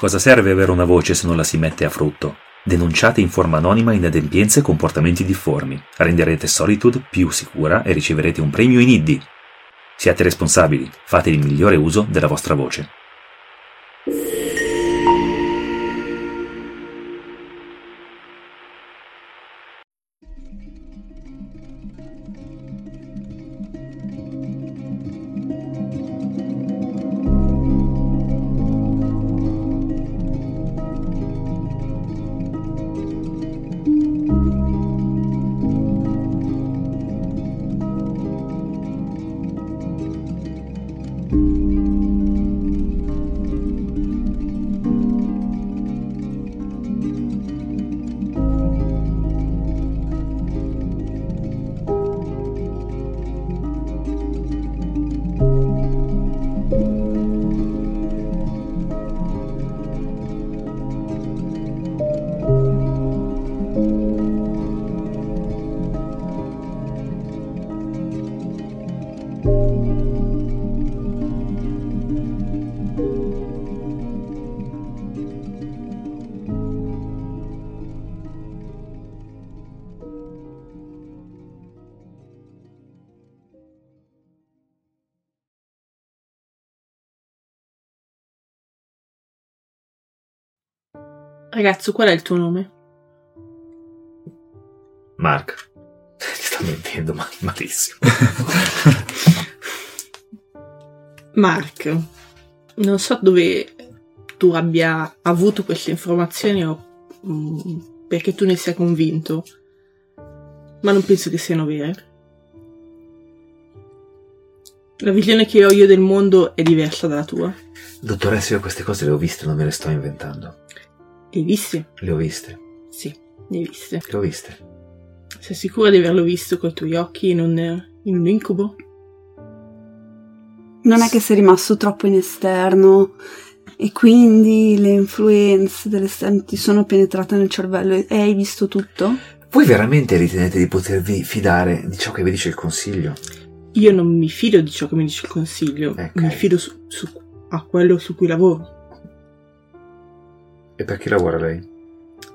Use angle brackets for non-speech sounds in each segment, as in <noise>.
Cosa serve avere una voce se non la si mette a frutto? Denunciate in forma anonima inadempienze e comportamenti difformi. Renderete Solitude più sicura e riceverete un premio in IDDI. Siate responsabili, fate il migliore uso della vostra voce. Ragazzo, qual è il tuo nome? Mark. <laughs> Ti sto mentendo ma- malissimo. <laughs> Mark, non so dove tu abbia avuto queste informazioni o mm, perché tu ne sia convinto, ma non penso che siano vere. La visione che ho io del mondo è diversa dalla tua. Dottoressa, io queste cose le ho viste, non me le sto inventando. Le hai viste? Le ho viste. Sì, le hai viste. Le ho viste. Sei sicura di averlo visto coi tuoi occhi in un, in un incubo? Non è che sei rimasto troppo in esterno e quindi le influenze dell'esterno ti sono penetrate nel cervello e hai visto tutto? Voi veramente ritenete di potervi fidare di ciò che vi dice il consiglio? Io non mi fido di ciò che mi dice il consiglio, Ok. mi fido su, su- a quello su cui lavoro, E per chi lavora lei?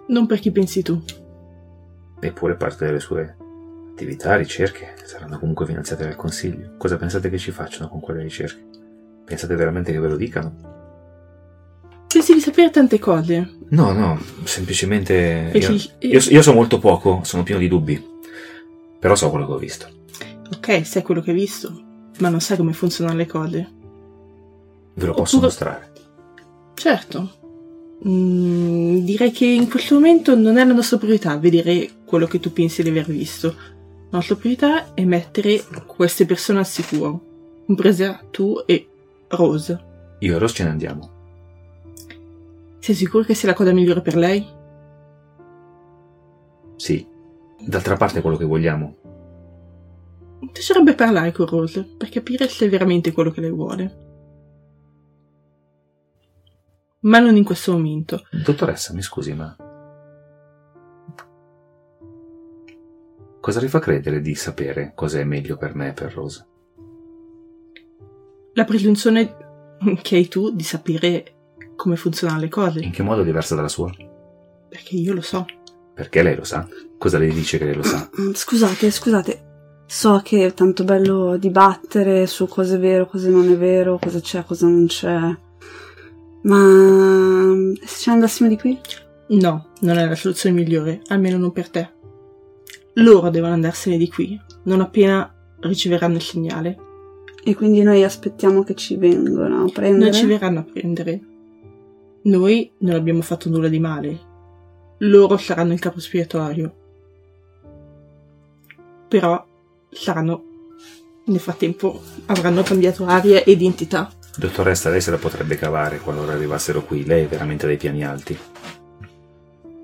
non per chi pensi tu. Eppure parte delle sue attività, ricerche, saranno comunque finanziate dal consiglio. Cosa pensate che ci facciano con quelle ricerche? Pensate veramente che ve lo dicano? Pensi di sapere tante cose. No, no, semplicemente... Io, io- io so molto poco, sono pieno di dubbi. Però so quello che ho visto. Ok, sai quello che hai visto, ma non sai come funzionano le cose. Ve lo posso Oppure- mostrare. Certo. Mm, direi che in questo momento non è la nostra priorità vedere quello che tu pensi di aver visto. La nostra priorità è mettere queste persone al sicuro, compresa tu e Rose. Io e Rose ce ne andiamo. Sei sicuro che sia la cosa migliore per lei? Sì. D'altra parte è quello che vogliamo. Mi piacerebbe parlare con Rose per capire se è veramente quello che lei vuole. Ma non in questo momento. Dottoressa, mi scusi, ma... Cosa le fa credere di sapere cosa è meglio per me e per Rose? La presunzione che hai tu di sapere come funzionano le cose. In che modo è diversa dalla sua? Perché io lo so. Perché lei lo sa? Cosa le dice che lei lo sa? <clears throat> Mm, Scusate, scusate. So che è tanto bello dibattere su cosa è vero, cosa non è vero, cosa c'è, cosa non c'è. Ma mm, se ce ne andassimo di qui? No, non è la soluzione migliore, almeno non per te. Loro devono andarsene di qui, non appena riceveranno il segnale. E quindi noi aspettiamo che ci vengano a prendere. Non ci verranno a prendere. Noi non abbiamo fatto nulla di male. Loro saranno il capo espiatorio. Però saranno. Nel frattempo avranno cambiato aria e identità. Dottoressa, lei se la potrebbe cavare qualora arrivassero qui. Lei è veramente dei piani alti.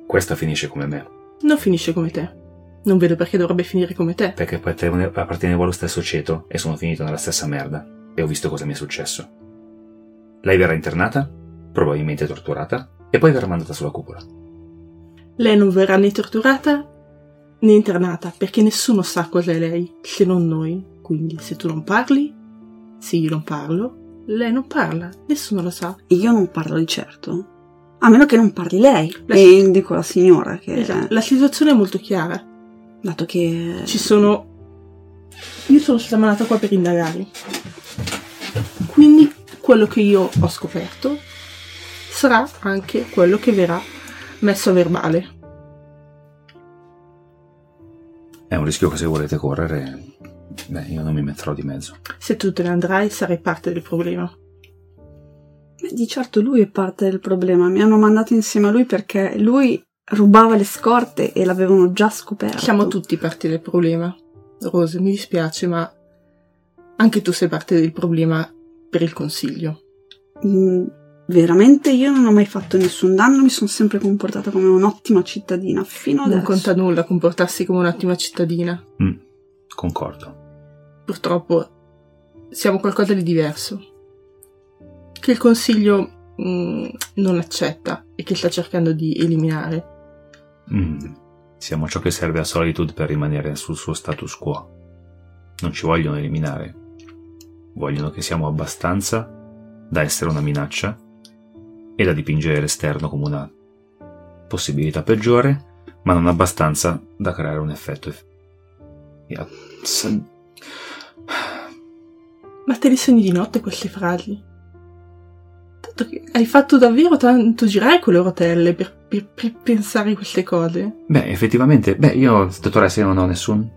Questa finisce come me, Non finisce come te. Non vedo perché dovrebbe finire come te. perché appartene- appartenevo allo stesso ceto e sono finito nella stessa merda. E ho visto cosa mi è successo. Lei verrà internata, probabilmente torturata, e poi verrà mandata sulla cupola. Lei non verrà né torturata né internata perché nessuno sa cos'è lei se non noi. Quindi se tu non parli, se io non parlo, lei non parla, nessuno lo sa. Io non parlo di certo. A meno che non parli lei. La- E indico la signora che... Esatto. La situazione è molto chiara. Dato che... Ci sono. Io sono stata mandata qua per indagare. Quindi quello che io ho scoperto sarà anche quello che verrà messo a verbale. È un rischio che se volete correre, beh, io non mi metterò di mezzo. Se tu te ne andrai, sarai parte del problema. Beh, Di certo lui è parte del problema. Mi hanno mandato insieme a lui perché lui rubava le scorte e l'avevano già scoperto. Siamo tutti parte del problema. Rose, mi dispiace, ma anche tu sei parte del problema per il consiglio. Mm, veramente io non ho mai fatto nessun danno, mi sono sempre comportata come un'ottima cittadina fino Non adesso. conta nulla comportarsi come un'ottima cittadina. Mm, concordo. Purtroppo siamo qualcosa di diverso. Che il consiglio mm, non accetta e che sta cercando di eliminare. Mm, Siamo ciò che serve a Solitude per rimanere sul suo status quo. Non ci vogliono eliminare. Vogliono che siamo abbastanza da essere una minaccia e da dipingere l'esterno come una possibilità peggiore, ma non abbastanza da creare un effetto. eff- Yeah. Ma te li sogni di notte queste frasi? Tanto che hai fatto davvero tanto girare quelle rotelle per, per- per pensare queste cose? Beh, effettivamente, beh, io, dottoressa, io non ho nessun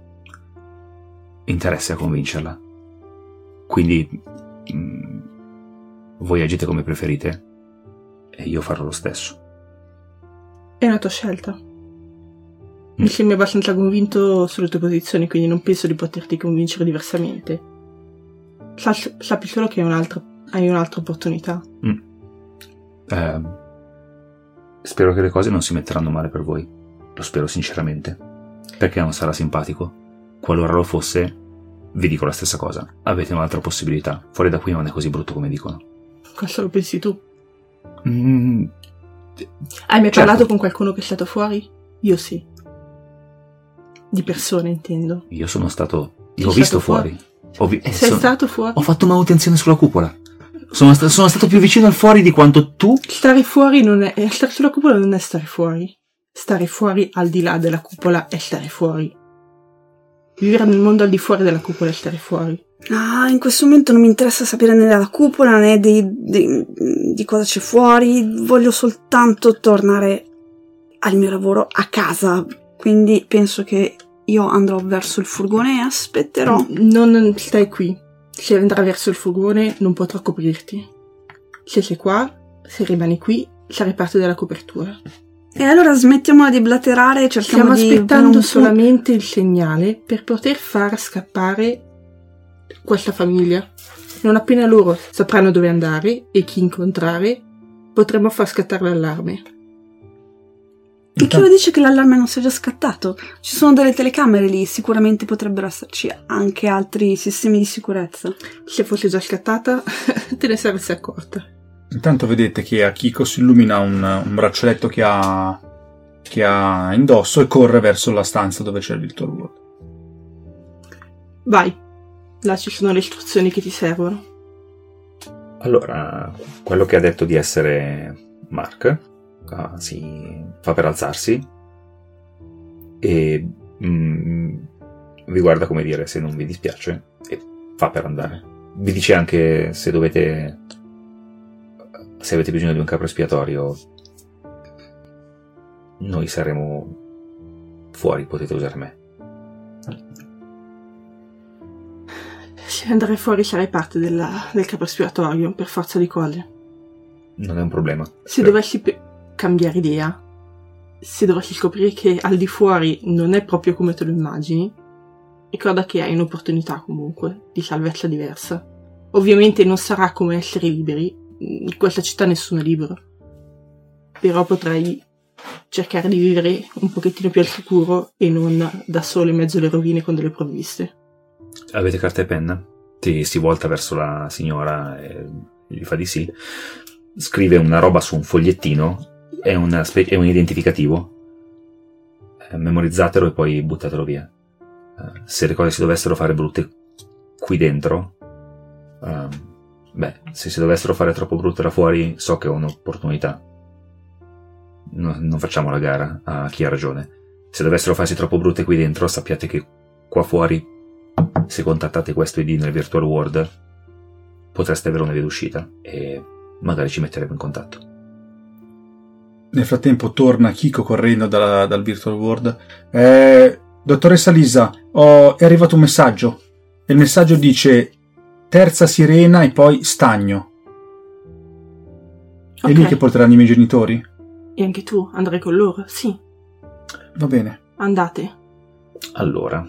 interesse a convincerla. Quindi, mm, voi agite come preferite e io farò lo stesso. È una tua scelta. Mi sembri abbastanza convinto sulle tue posizioni, quindi non penso di poterti convincere diversamente. Sa- sappi solo che hai un'altra, hai un'altra opportunità. Ehm, spero che le cose non si metteranno male per voi. Lo spero sinceramente. Perché non sarà simpatico? Qualora lo fosse, vi dico la stessa cosa. Avete un'altra possibilità. Fuori da qui non è così brutto come dicono. Questo lo pensi tu? Mm, Hai mai Certo. parlato con qualcuno che è stato fuori? Io sì. Di persone, intendo. io sono stato. Io Sei ho visto stato fuori. Ho, vi- eh, Sei sono- stato fuori? ho fatto manutenzione sulla cupola. Sono, sta- sono stato più vicino al fuori di quanto tu. Stare fuori non è. eh, Stare sulla cupola non è stare fuori. Stare fuori al di là della cupola è stare fuori. Vivere nel mondo al di fuori della cupola è stare fuori. Ah, in questo momento non mi interessa sapere né della cupola né dei- dei- di cosa c'è fuori. Voglio soltanto tornare al mio lavoro a casa. Quindi penso che io andrò verso il furgone e aspetterò. Non stai qui. Se andrai verso il furgone non potrò coprirti. Se sei qua, se rimani qui, sarai parte della copertura. E allora smettiamola di blaterare e cerchiamo Stiamo di... aspettando non- solamente il segnale per poter far scappare questa famiglia. Non appena loro sapranno dove andare e chi incontrare, potremo far scattare l'allarme. E chi lo dice che l'allarme non sia già scattato? Ci sono delle telecamere lì, sicuramente potrebbero esserci anche altri sistemi di sicurezza. Se fosse già scattata, <laughs> te ne saresti accorta. Intanto vedete che a Kiko si illumina un, un braccialetto che ha, che ha indosso e corre verso la stanza dove c'è il Victor. Vai, là ci sono le istruzioni che ti servono. Allora, quello che ha detto di essere Mark ah, si fa per alzarsi e mm, vi guarda come dire se non vi dispiace e fa per andare. Vi dice anche se dovete se avete bisogno di un capo espiatorio noi saremo fuori, potete usare me. Se andare fuori sarai parte della- del capo espiatorio, per forza di cose. Non è un problema. Se Però- dovessi pe- cambiare idea, se dovessi scoprire che al di fuori non è proprio come te lo immagini, ricorda che hai un'opportunità comunque di salvezza diversa. Ovviamente non sarà come essere liberi, in questa città nessuno è libero, però potrai cercare di vivere un pochettino più al sicuro e non da solo in mezzo alle rovine con delle provviste. Avete carta e penna? Ti si volta verso la signora e gli fa di sì. Scrive una roba su un fogliettino, è, spe- è un identificativo. Eh, memorizzatelo e poi buttatelo via. Eh, se le cose si dovessero fare brutte qui dentro, ehm, beh, se si dovessero fare troppo brutte là fuori, so che ho un'opportunità. no- non facciamo la gara a chi ha ragione. Se dovessero farsi troppo brutte qui dentro, sappiate che qua fuori, se contattate questo ID nel virtual world, potreste avere una via d'uscita e magari ci metteremo in contatto. Nel frattempo torna Kiko correndo dalla- dal virtual world. Eh, dottoressa Lisa, ho- è arrivato un messaggio. E il messaggio dice terza sirena e poi stagno. È lì che porteranno i miei genitori? E anche tu andrai con loro? Sì, Va bene. andate. Allora,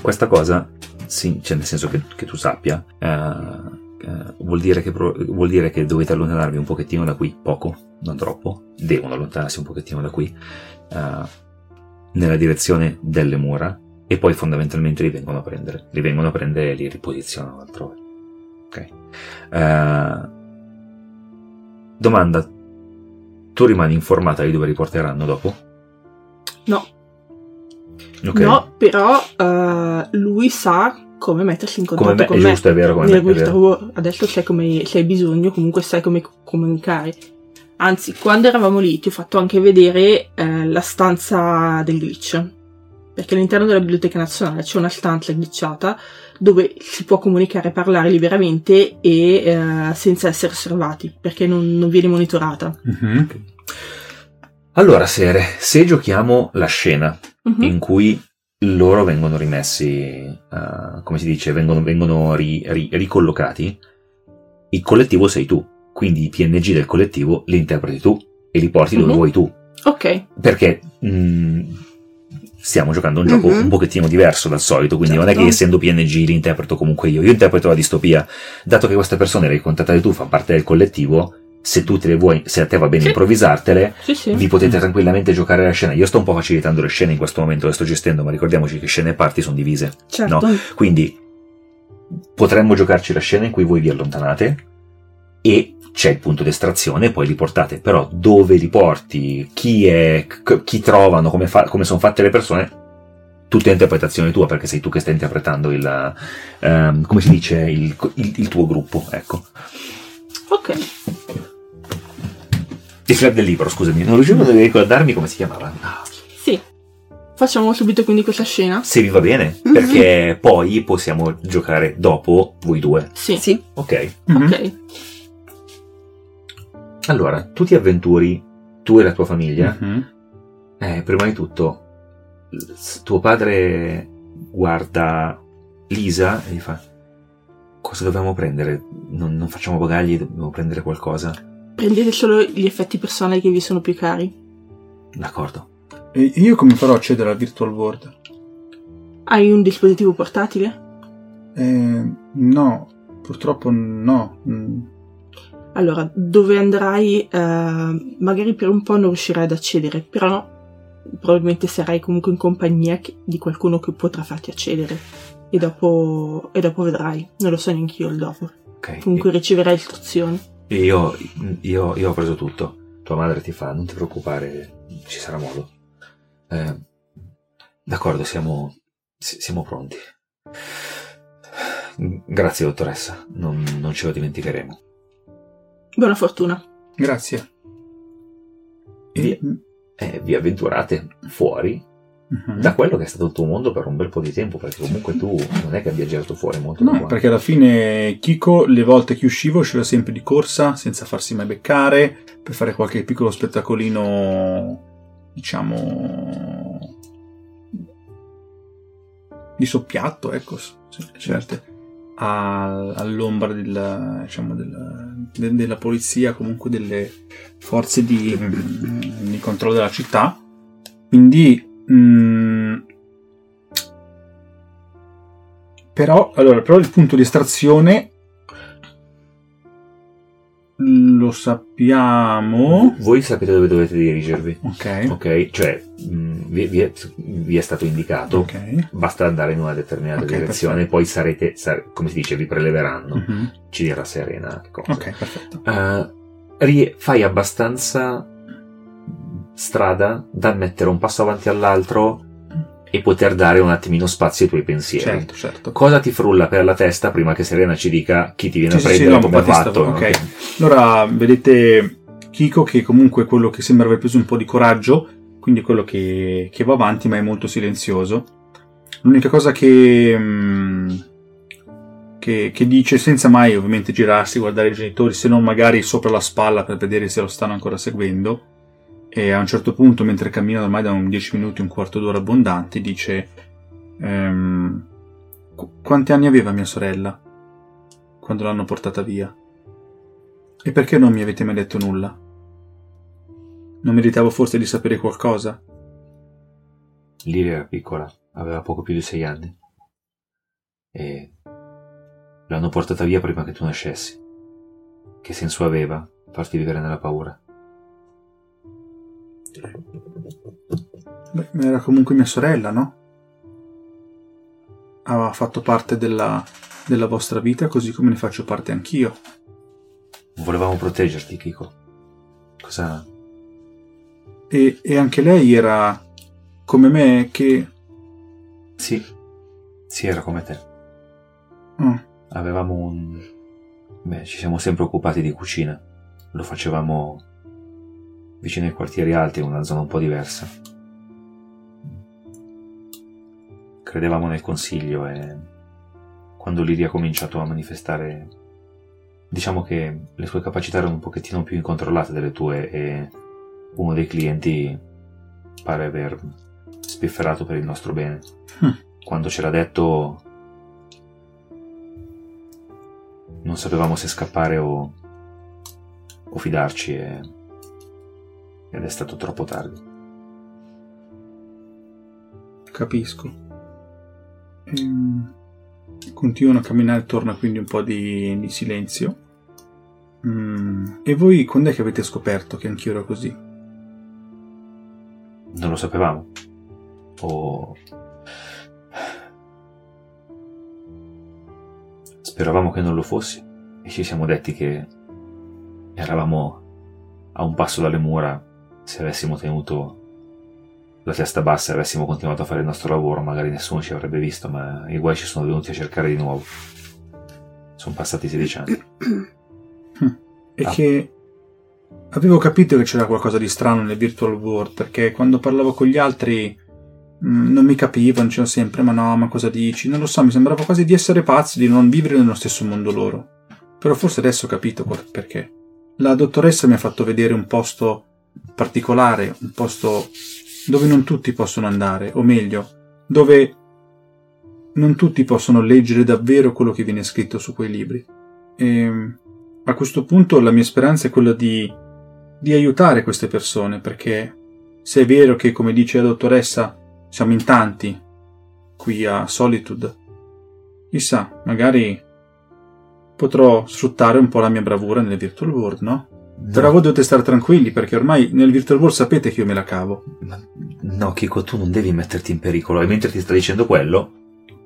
questa cosa, sì, cioè nel senso che, che tu sappia, eh, eh, vuol, dire che, vuol dire che dovete allontanarvi un pochettino da qui, poco, non troppo, devono allontanarsi un pochettino da qui, eh, nella direzione delle mura, e poi fondamentalmente li vengono a prendere. Li vengono a prendere e li riposizionano altrove. Ok. Eh, domanda, tu rimani informata di dove riporteranno dopo? No, Ok. no, però eh, lui sa come mettersi in Come contatto me, con è me. giusto, è vero, come me, vero. Adesso sai come se hai bisogno, comunque sai come comunicare. Anzi, quando eravamo lì ti ho fatto anche vedere eh, la stanza del glitch. Perché all'interno della Biblioteca Nazionale c'è una stanza glitchata dove si può comunicare e parlare liberamente e eh, senza essere osservati, perché non, non viene monitorata. Mhm. Allora, Sere, se giochiamo la scena Mhm. in cui loro vengono rimessi, eh, come si dice, vengono, vengono ri- ri- ricollocati, il collettivo sei tu, quindi i PNG del collettivo li interpreti tu e li porti dove Mhm. vuoi tu, Ok, perché mh, stiamo giocando un gioco Mhm. un pochettino diverso dal solito, quindi non è che Certo. essendo PNG li interpreto comunque io, io interpreto la distopia, dato che queste persone le hai contattate tu, fanno parte del collettivo, se tu te le vuoi, se a te va bene Sì. improvvisartele, sì sì. vi potete tranquillamente giocare la scena. Io sto un po' facilitando le scene in questo momento, le sto gestendo, ma ricordiamoci che scene e parti sono divise. Certo. No. Quindi potremmo giocarci la scena in cui voi vi allontanate e c'è il punto d'estrazione poi li portate. Però dove li porti, chi è, chi trovano, come, fa- come sono fatte le persone, tutta interpretazione tua, perché sei tu che stai interpretando il, ehm, come si dice, il, il- il tuo gruppo, ecco. Ok. Il club del libro, scusami, non riuscivo a ricordarmi come si chiamava. Ah. Sì. Facciamo subito quindi questa scena? Se vi va bene, Mhm. perché poi possiamo giocare dopo voi due. Sì. Sì. Ok. Mhm. Ok. Allora, tu ti avventuri, tu e la tua famiglia. Mhm. Eh, prima di tutto, tuo padre guarda Lisa e gli fa: Cosa dobbiamo prendere? Non, non facciamo bagagli, dobbiamo prendere qualcosa. Prendete solo gli effetti personali che vi sono più cari. D'accordo. E io come farò a accedere al virtual world? Hai un dispositivo portatile? Eh, no, purtroppo no. Mm. Allora, dove andrai, eh, magari per un po' non riuscirai ad accedere, però probabilmente sarai comunque in compagnia di qualcuno che potrà farti accedere. E dopo, e dopo vedrai. Non lo so neanche io il dopo. Ok. Comunque riceverai istruzioni. Io, io, io ho preso tutto. Tua madre ti fa: Non ti preoccupare, ci sarà modo. Eh, d'accordo, siamo, si- siamo pronti. Grazie, dottoressa. Non, non ce lo dimenticheremo. Buona fortuna. Grazie. E, mm, Eh, vi avventurate fuori mhm. da quello che è stato il tuo mondo per un bel po' di tempo, perché comunque tu non è che abbia girato fuori molto No, perché alla fine Kiko le volte che uscivo usciva sempre di corsa, senza farsi mai beccare, per fare qualche piccolo spettacolino, diciamo, di soppiatto, ecco, certo. A- all'ombra del, diciamo, del- de- della polizia, comunque delle forze di, di controllo della città. Quindi, mm, però, allora, però il punto di estrazione lo sappiamo. Voi sapete dove dovete dirigervi, Ok. ok? Cioè, mh, vi, vi è, vi è stato indicato. Ok. Basta andare in una determinata Ok, direzione, perfetto. poi sarete, sar- come si dice, vi preleveranno. Mhm. Ci dirà Serena che cosa. Ok, perfetto. Eh, rie- fai abbastanza strada da mettere un passo avanti all'altro e poter dare un attimino spazio ai tuoi pensieri. Certo, certo. Cosa ti frulla per la testa prima che Serena ci dica chi ti viene Sì, a sì, sì, prendere no, come ha fatto? ok. Allora, vedete Kiko che comunque è quello che sembra aver preso un po' di coraggio, quindi quello che, che va avanti ma è molto silenzioso. L'unica cosa che, mm, che, che dice senza mai ovviamente girarsi, guardare i genitori, se non magari sopra la spalla per vedere se lo stanno ancora seguendo, e a un certo punto mentre cammina ormai da un 10 minuti, un quarto d'ora abbondanti, dice ehm, "Qu- quanti anni aveva mia sorella quando l'hanno portata via? E perché non mi avete mai detto nulla? Non meritavo forse di sapere qualcosa? Liria era piccola, aveva poco più di sei anni. E l'hanno portata via prima che tu nascessi. Che senso aveva farti vivere nella paura? Beh, era comunque mia sorella, no? Aveva fatto parte della, della vostra vita così come ne faccio parte anch'io. Volevamo proteggerti, Kiko. Cosa... E, e anche lei era come me che... Sì, sì, era come te. Ah, Avevamo un... Beh, ci siamo sempre occupati di cucina. Lo facevamo vicino ai quartieri alti, in una zona un po' diversa. Credevamo nel consiglio e quando Liria ha cominciato a manifestare, diciamo che le sue capacità erano un pochettino più incontrollate delle tue e uno dei clienti pare aver spifferato per il nostro bene. Hm. Quando c'era detto non sapevamo se scappare o, o fidarci e, ed è stato troppo tardi. capisco. Ehm, continuano a camminare, torna quindi un po' di, di silenzio. Mm, E voi quando è che avete scoperto che anch'io ero così? Non lo sapevamo. O... Speravamo che non lo fossi e ci siamo detti che eravamo a un passo dalle mura se avessimo tenuto la testa bassa e avessimo continuato a fare il nostro lavoro, magari nessuno ci avrebbe visto, ma i guai ci sono venuti a cercare di nuovo. Sono passati 16 anni. <clears throat> E Ah. che avevo capito che c'era qualcosa di strano nel virtual world, perché quando parlavo con gli altri mm, non mi capivano, dicevano sempre ma no, ma cosa dici? Non lo so, mi sembrava quasi di essere pazzi, di non vivere nello stesso mondo loro. Però forse adesso ho capito perché. La dottoressa mi ha fatto vedere un posto particolare, un posto dove non tutti possono andare, o meglio, dove non tutti possono leggere davvero quello che viene scritto su quei libri. E a questo punto la mia speranza è quella di, di aiutare queste persone, perché se è vero che, come dice la dottoressa, siamo in tanti qui a Solitude, chissà, magari potrò sfruttare un po' la mia bravura nel virtual world, no? Però voi dovete stare tranquilli, perché ormai nel virtual world sapete che io me la cavo. Ma- No, Kiko, tu non devi metterti in pericolo. E mentre ti sta dicendo quello,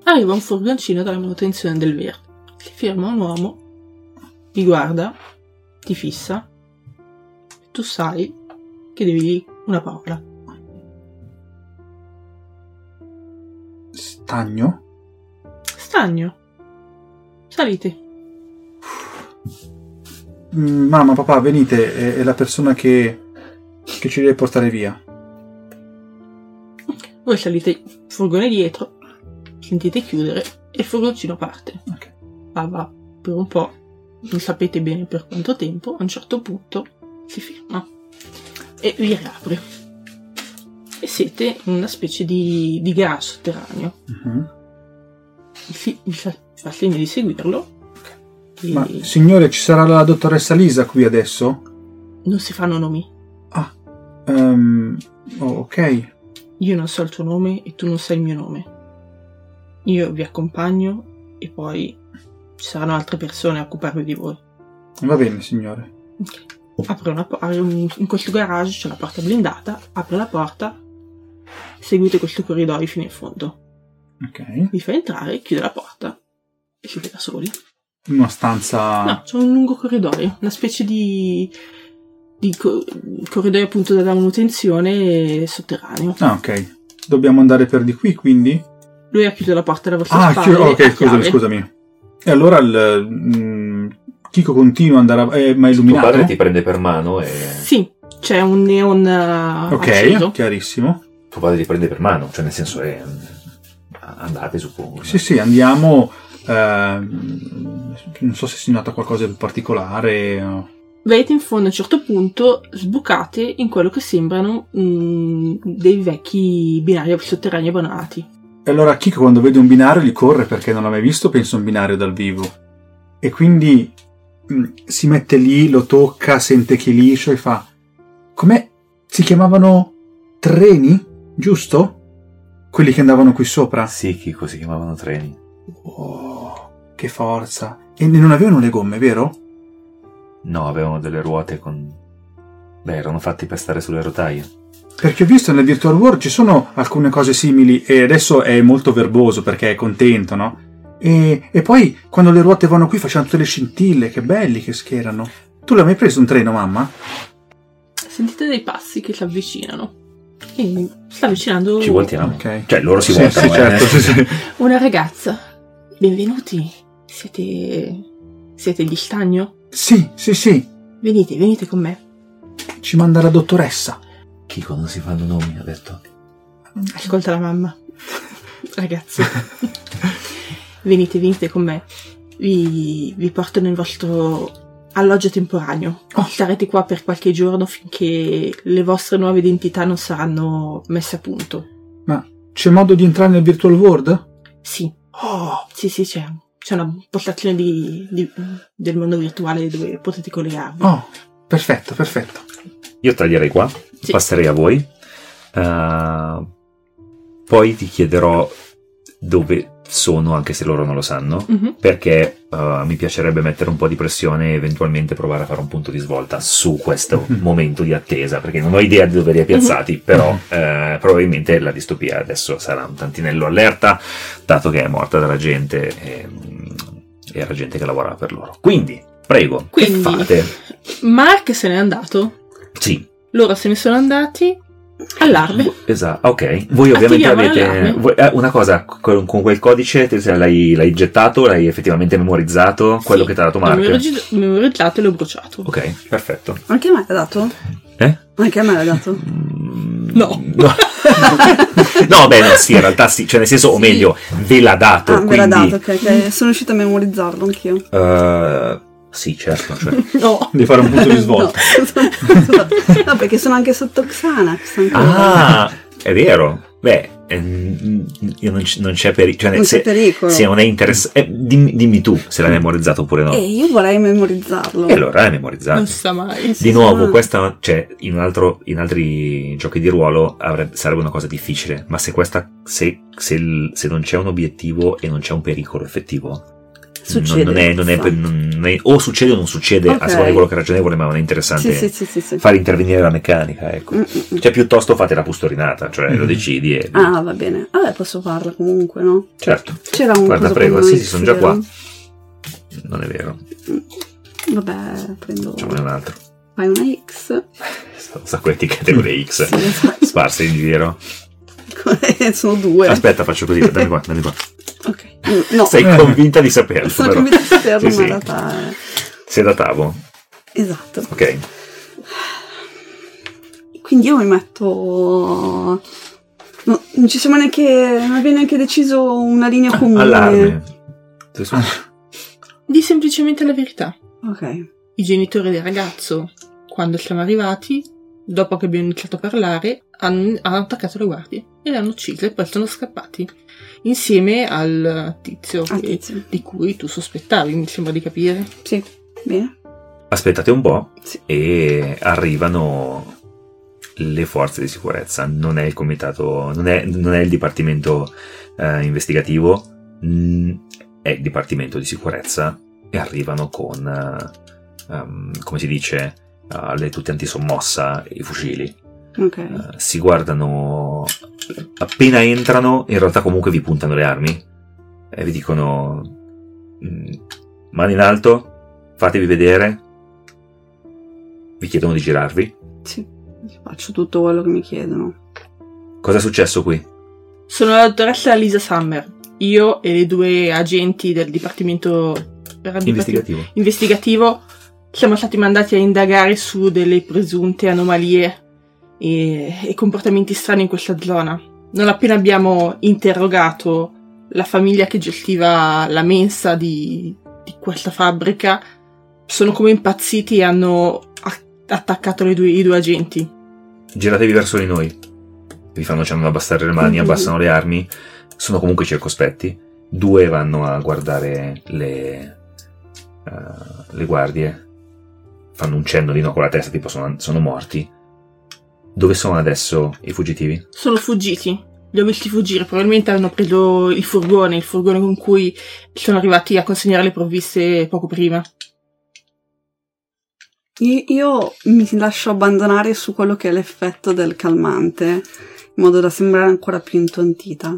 Arriva un furgoncino dalla manutenzione del verde. Si ferma un uomo, ti guarda, ti fissa. E tu sai che devi dire una parola. Stagno? Stagno. Salite. Mm, Mamma, papà, venite, è, è la persona che, che ci deve portare via. Voi salite il furgone dietro, sentite chiudere e il furgoncino parte. Ok. Va, va per un po', non sapete bene per quanto tempo, a un certo punto si ferma e vi riapre. E siete in una specie di, di garage sotterraneo. Mhm. Fi- vi fa, vi fa segno di seguirlo. Ma signore, ci sarà la dottoressa Lisa qui adesso? non si fanno nomi. Ah, ehm, oh, ok. Io non so il tuo nome e tu non sai il mio nome. Io vi accompagno e poi ci saranno altre persone a occuparvi di voi. Va bene, signore. Apre una po- un- in questo garage c'è una porta blindata, apre la porta, seguite questo corridoio fino in fondo. Ok. Vi fa entrare, chiude la porta e siete da soli. Una stanza... No, c'è un lungo corridoio, una specie di, di co- corridoio appunto da manutenzione sotterraneo. Ah, ok. Dobbiamo andare per di qui, quindi? Lui ha chiuso la porta alla vostra Ah, spalle. chi- ok, scusami, scusami. E allora il, mm, Chico continua ad andare, a- è ma è Tuo illuminato? padre ti prende per mano e... Sì, c'è un neon eh, Ok, acceso. chiarissimo. Tuo padre ti prende per mano, cioè nel senso è... Andate, suppongo. Sì, sì, andiamo. Ehm, non so se si nota qualcosa di particolare. Vedete in fondo a un certo punto sbucate in quello che sembrano mm, dei vecchi binari sotterranei abbandonati. E allora Chico quando vede un binario gli corre perché non l'ha mai visto, pensa a un binario dal vivo. E quindi mm, si mette lì, lo tocca, sente che è liscio e fa... Com'è? Si chiamavano treni, giusto? Quelli che andavano qui sopra. Sì, Chico, si chiamavano treni. Oh, che forza. E non avevano le gomme, vero? No, avevano delle ruote con... Beh, erano fatti per stare sulle rotaie. Perché ho visto nel Virtual World ci sono alcune cose simili e adesso è molto verboso perché è contento, no? E, e poi quando le ruote vanno qui facevano tutte le scintille, che belli che schierano. Tu l'hai mai preso un treno, mamma? Sentite dei passi che si avvicinano. E sta avvicinando Ci voltiamo. Ok. Cioè, loro si Sì, voltano, sì, certo, eh. sì, sì. una ragazza. Benvenuti. Siete. Siete gli stagno? Sì, sì, sì. Venite, venite con me. Ci manda la dottoressa. Chico non si fanno nomi, ha detto. Ascolta la mamma. <laughs> Ragazzi. venite, venite con me. Vi, vi porto nel vostro alloggio temporaneo. Oh. Starete qua per qualche giorno finché le vostre nuove identità non saranno messe a punto. Ma c'è modo di entrare nel Virtual World? Sì, Oh, sì, sì, c'è. C'è una postazione di- di- del mondo virtuale dove potete collegarvi. oh, perfetto, perfetto. Io taglierei qua, Sì. passerei a voi. Uh, poi ti chiederò dove sono, anche se loro non lo sanno, Mhm. perché uh, mi piacerebbe mettere un po' di pressione e eventualmente provare a fare un punto di svolta su questo Mhm. momento di attesa, perché non ho idea di dove li ha piazzati, però eh, probabilmente la distopia adesso sarà un tantinello allerta, dato che è morta della gente e era gente che lavorava per loro. Quindi, prego, Quindi- che fate? Mark se n'è andato. Sì, Loro se ne sono andati. Allarme. Esatto, ok. Voi ovviamente avete voi- eh, una cosa con, con quel codice l'hai, l'hai gettato, l'hai effettivamente memorizzato, quello Sì, che ti ha dato L'ho Mark. memorizz- memorizzato e l'ho bruciato. Ok, perfetto. Anche a me l'ha dato? Eh? Anche a me l'ha <laughs> dato? Mm, No. No, <laughs> No, beh, no, sì, in realtà sì, cioè nel senso, o meglio, ve l'ha dato, Ah, me l'ha quindi... dato, ok, ok. Sono riuscita a memorizzarlo anch'io. eh, sì, certo, cioè. <laughs> No. Devi fare un punto di svolta. No, no, perché sono anche sotto Xanax ancora. Ah, è vero. Beh, non, c- non c'è pericolo. Cioè, non c'è se, pericolo. se non è interessante... dimmi, dimmi tu se l'hai memorizzato oppure no. E io vorrei memorizzarlo. E allora l'hai memorizzato. Non si sa mai. Di nuovo, sì. questa, cioè, in, un altro, in altri giochi di ruolo avrebbe- sarebbe una cosa difficile, ma se questa, se, se, se non c'è un obiettivo e non c'è un pericolo effettivo, Succede. non, non è, non è- non è- o succede o non succede, Ok. a seconda di quello che è ragionevole, ma non è interessante Sì, sì, sì, far intervenire la meccanica, ecco. Mm, mm, mm. Cioè, piuttosto fate la pustorinata, cioè lo Mhm. decidi e... Ah, va bene. Vabbè, posso farla comunque, no? Certo, C'era un Guarda, prego, sì, sì, sono già qua. non è vero, Vabbè, prendo. facciamone un altro. Fai una X. <laughs> Un sacco di etichette con le X Sì, esatto. sparse in giro. <laughs> sono due. Aspetta, faccio così, dammi qua, dammi qua. Ok. No, Sei Eh. convinta di saperlo, sono però. convinta di saperlo, Sì, ma sì. realtà. è- Sei da tavo, Esatto. ok. Quindi io mi metto. No, non ci siamo neanche. Non abbiamo neanche deciso una linea comune. Allarme. Sono? Di semplicemente la verità. Ok. I genitori del ragazzo, quando siamo arrivati, dopo che abbiamo iniziato a parlare, hanno, hanno attaccato le guardie e le hanno uccise e poi sono scappati. Insieme al tizio, che- tizio. di cui tu sospettavi, mi sembra di capire. Sì, bene. Aspettate un po' Sì. e arrivano le forze di sicurezza. Non è il comitato, non è, non è il dipartimento eh, investigativo, mm, è il dipartimento di sicurezza e arrivano con, eh, ehm, come si dice, eh, le tute antisommossa e i fucili. Ok. Eh, si guardano appena entrano in realtà comunque vi puntano le armi e vi dicono mm, mani in alto fatevi vedere vi chiedono di girarvi Sì. Faccio tutto quello che mi chiedono. cosa è successo qui? Sono la dottoressa Lisa Summer. Io e le due agenti del dipartimento Investigativo. dipartimento investigativo siamo stati mandati a indagare su delle presunte anomalie e, e comportamenti strani in questa zona. Non appena abbiamo interrogato la famiglia che gestiva la mensa di, di questa fabbrica, sono come impazziti e hanno attaccato due- i due agenti. Giratevi verso di noi. Vi fanno cenno ad abbassare le mani, abbassano le armi. Sono comunque circospetti. Due vanno a guardare le, eh, le guardie. Fanno un cenno di no con la testa, tipo sono, sono morti. Dove sono adesso i fuggitivi? Sono fuggiti. Li ho visti fuggire, probabilmente hanno preso il furgone, il furgone con cui sono arrivati a consegnare le provviste poco prima. Io, mi lascio abbandonare su quello che è l'effetto del calmante, in modo da sembrare ancora più intontita.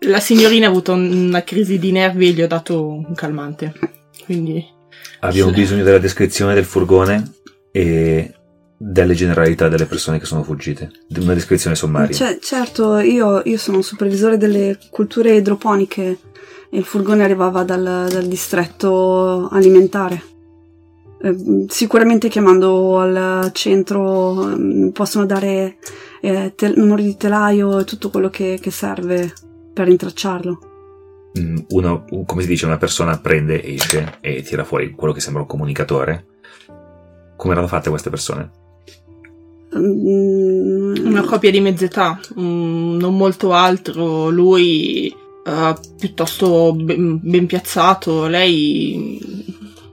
La signorina ha avuto un- una crisi di nervi e gli ho dato un calmante. Quindi Abbiamo Sì. bisogno della descrizione del furgone e delle generalità delle persone che sono fuggite. Una descrizione sommaria. Cioè, certo, io, io sono un supervisore delle culture idroponiche e il furgone arrivava dal, dal distretto alimentare. Eh, sicuramente chiamando al centro eh, possono dare eh, tel- numero di telaio e tutto quello che, che serve per rintracciarlo. Mm, uno, un- come si dice, una persona prende, esce e tira fuori quello che sembra un comunicatore. Come erano fatte queste persone? Mm, una coppia di mezz'età, mm, non molto altro. Lui eh, piuttosto ben, ben piazzato, lei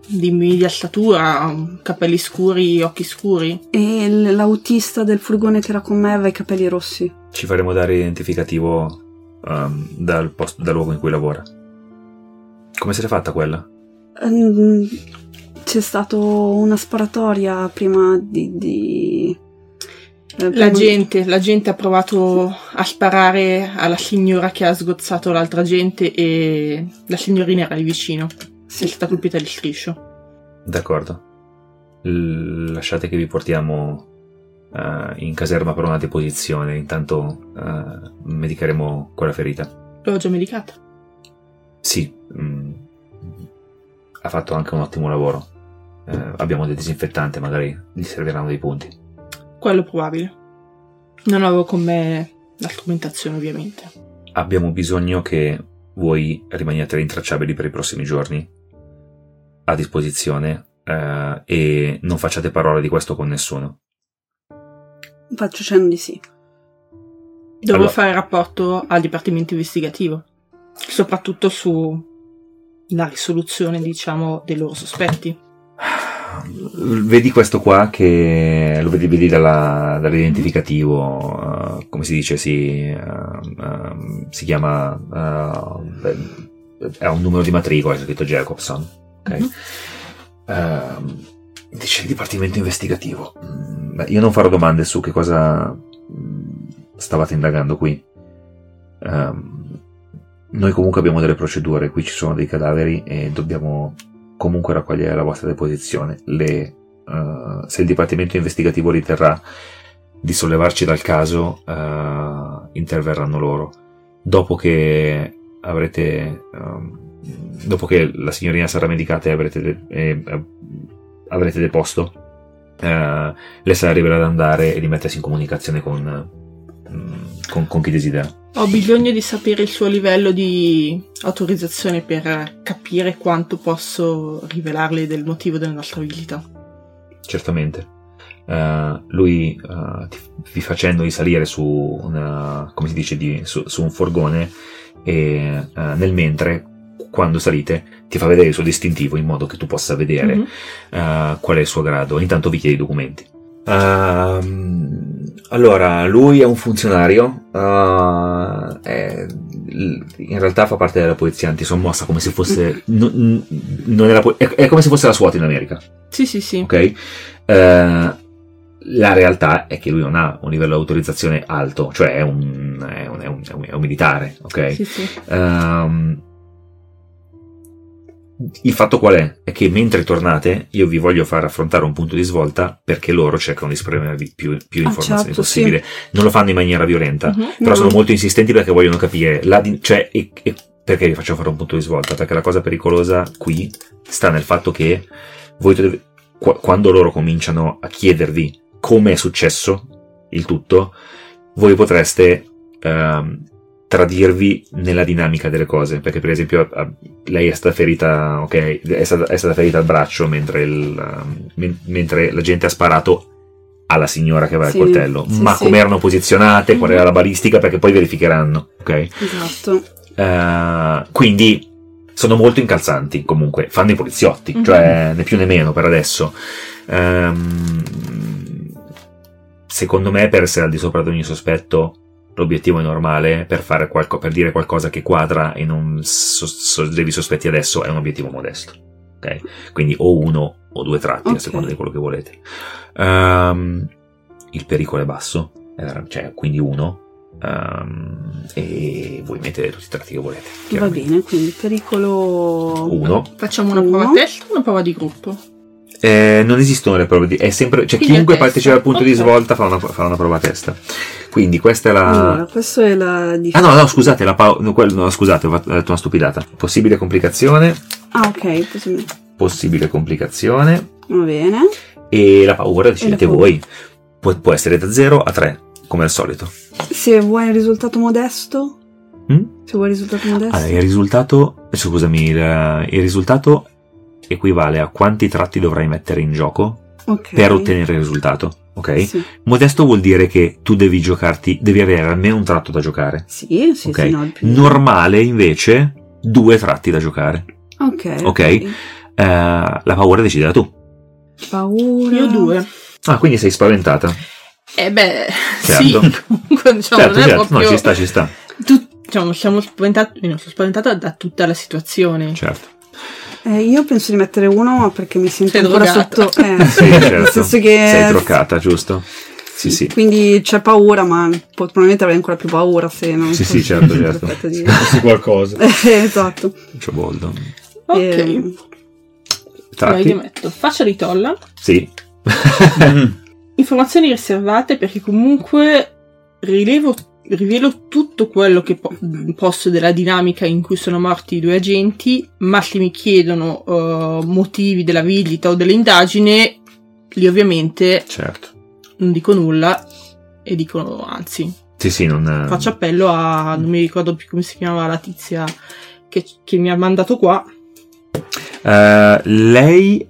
di media statura, capelli scuri, occhi scuri. E l'autista del furgone che era con me aveva i capelli rossi. Ci faremo dare identificativo um, dal, posto, dal luogo in cui lavora. Come si è fatta quella? Mm, C'è stata una sparatoria prima di... di La gente, la gente ha provato a sparare alla signora che ha sgozzato l'altra gente e la signorina era lì vicino. Sì. È stata colpita di striscio. D'accordo. L- lasciate che vi portiamo eh, in caserma per una deposizione. Intanto eh, medicheremo quella ferita. L'ho già medicata. Sì, mm, ha fatto anche un ottimo lavoro. Eh, abbiamo del disinfettante, magari gli serviranno dei punti. Quello è probabile. Non avevo con me la strumentazione, ovviamente. Abbiamo bisogno che voi rimaniate rintracciabili per i prossimi giorni a disposizione eh, e non facciate parola di questo con nessuno. Faccio cenno di sì. Devo Allora- fare rapporto al dipartimento investigativo, soprattutto su la risoluzione, diciamo, dei loro sospetti. <sighs> Vedi questo qua che lo vedi, vedi dalla- dall'identificativo, eh, come si dice, si, eh, ehm, si chiama, eh, è un numero di matricola, è scritto Jacobson. ok? Mhm. Ehm, dice il dipartimento investigativo. Mm, beh, io non farò domande su che cosa mm, stavate indagando qui. Ehm, noi comunque abbiamo delle procedure, qui ci sono dei cadaveri e dobbiamo comunque raccogliere la vostra deposizione. Le, eh, se il dipartimento investigativo riterrà di sollevarci dal caso, eh, interverranno loro. Dopo che avrete, ehm, dopo che la signorina sarà medicata e avrete, de- e, eh, avrete deposto, eh, le sarà libera ad andare e di mettersi in comunicazione con, mm, con, con chi desidera. Ho bisogno di sapere il suo livello di autorizzazione per capire quanto posso rivelarle del motivo della nostra visita. Certamente. Eh, lui eh, ti- vi facendoli salire su una, come si dice, di- su, su un furgone e eh, nel mentre, quando salite, ti fa vedere il suo distintivo in modo che tu possa vedere Mhm. eh, qual è il suo grado. Intanto vi chiede i documenti. Ehm, allora, lui è un funzionario, eh, è- in realtà fa parte della polizia antisommossa come se fosse... non- non è, po- è- è come se fosse la SWAT in America Sì, sì, sì. ok? Eh, la realtà è che lui non ha un livello di autorizzazione alto, cioè è un, è un- è un- un- militare, ok? Sì, sì. Ehm, il fatto qual è? È che mentre tornate io vi voglio far affrontare un punto di svolta perché loro cercano di spremervi più, più Ah, informazioni certo, possibile. Non lo fanno in maniera violenta, Mhm. però No. sono molto insistenti perché vogliono capire la cioè, e- e perché vi faccio fare un punto di svolta? Perché la cosa pericolosa qui sta nel fatto che voi dovete- quando loro cominciano a chiedervi come è successo il tutto, voi potreste ehm, tradirvi nella dinamica delle cose. Perché, per esempio, lei è stata ferita, ok, è stata, è stata ferita al braccio mentre, il, men- mentre la gente ha sparato alla signora che aveva Sì, il coltello. sì, Ma sì. come erano posizionate, qual era la balistica, perché poi verificheranno, ok? Esatto. Eh, quindi sono molto incalzanti comunque, fanno i poliziotti, Mhm. cioè né più né meno per adesso. Ehm, secondo me per essere al di sopra di ogni sospetto l'obiettivo è normale, per, fare qualco- per dire qualcosa che quadra e non so- sollevi sospetti adesso è un obiettivo modesto. ok? Quindi o uno o due tratti a Ok. seconda di quello che volete. Ehm, il pericolo è basso, cioè quindi uno. ehm, e voi mettete tutti i tratti che volete. Va bene, quindi pericolo Uno. Facciamo una prova Uno. a testa o una prova di gruppo? Eh, non esistono le prove di... È sempre... Cioè, Quindi chiunque a partecipa al punto di Ok. svolta fa una, fa una prova a testa. Quindi questa è la... Allora, questo è la Ah no, no, scusate, la pau- no, quello- no, scusate, ho fatto ho detto una stupidata. Possibile complicazione, Ah, ok, possibile. possibile complicazione Va bene. e la paura decidete paura. voi. Può, può essere da 0 a 3, come al solito. Se vuoi il risultato modesto, Mm? se vuoi il risultato modesto, Allora, il risultato, scusami, il, il risultato equivale a quanti tratti dovrai mettere in gioco ok. per ottenere il risultato, ok? Sì, Modesto vuol dire che tu devi giocarti, devi avere almeno un tratto da giocare. sì, sì, Ok. sì, no, più- Normale invece due tratti da giocare. Ok. Ok. Eh, la paura decidila tu. Paura. Io due. Ah, quindi sei spaventata. Eh beh, Certo. sì, comunque diciamo, certo, non è certo. proprio... No, ci sta, ci sta. tu- diciamo, siamo spaventati, sono spaventata da tutta la situazione. Certo. Eh, io penso di mettere uno ma perché mi sento Sei ancora drogata. sotto. Eh, <laughs> Sì, Nel certo. senso che. Sei troccata, giusto? Sì, sì. Quindi c'è paura, ma probabilmente avrei ancora più paura se non Sì, sì, certo, <laughs> certo. aspetta di- Fossi qualcosa. <laughs> Eh, esatto. C'ho boldo. Ok, Eh, io Tratti? metto faccia di tolla, Sì. Mm. informazioni riservate perché comunque rilevo, rivelo tutto quello che po- posso della dinamica in cui sono morti i due agenti, ma se mi chiedono eh, motivi della visita o dell'indagine, lì ovviamente Certo. non dico nulla e dico anzi, Sì, sì, non... faccio appello a, non mi ricordo più come si chiamava la tizia che, che mi ha mandato qua. Eh, lei eh,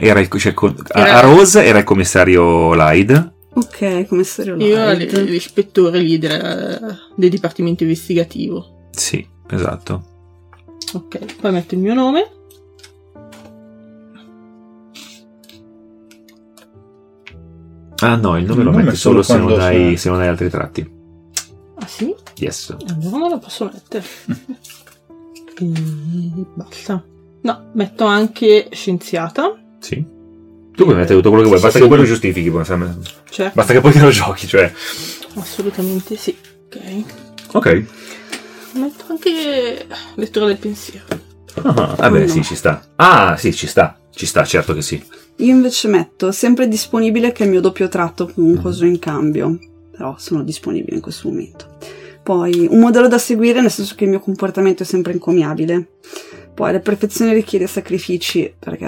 era il, cioè, con- Era- a Rose era il commissario Lyde. Ok, commissario Io ero Light. l- l'ispettore lì del, del dipartimento investigativo. Sì, esatto. Ok, poi metto il mio nome. Ah no, il nome Il lo nome metti è solo solo se non, quando sei- se non hai altri tratti. Ah sì? Yes. Allora non lo posso mettere. <laughs> e basta. No, metto anche scienziata. Sì. Tu puoi mettere tutto quello che vuoi, Sì, basta sì, che poi sì. lo giustifichi. basta- Certo, Basta che poi te lo giochi, cioè. assolutamente sì. Ok. Ok. Metto anche lettura del pensiero. Ah, vabbè, no. sì, ci sta. Ah, sì, ci sta. Ci sta, certo che sì. Io invece metto sempre disponibile che è il mio doppio tratto comunque Mm. uso in cambio, però sono disponibile in questo momento. Poi un modello da seguire nel senso che il mio comportamento è sempre encomiabile. Poi la perfezione richiede sacrifici perché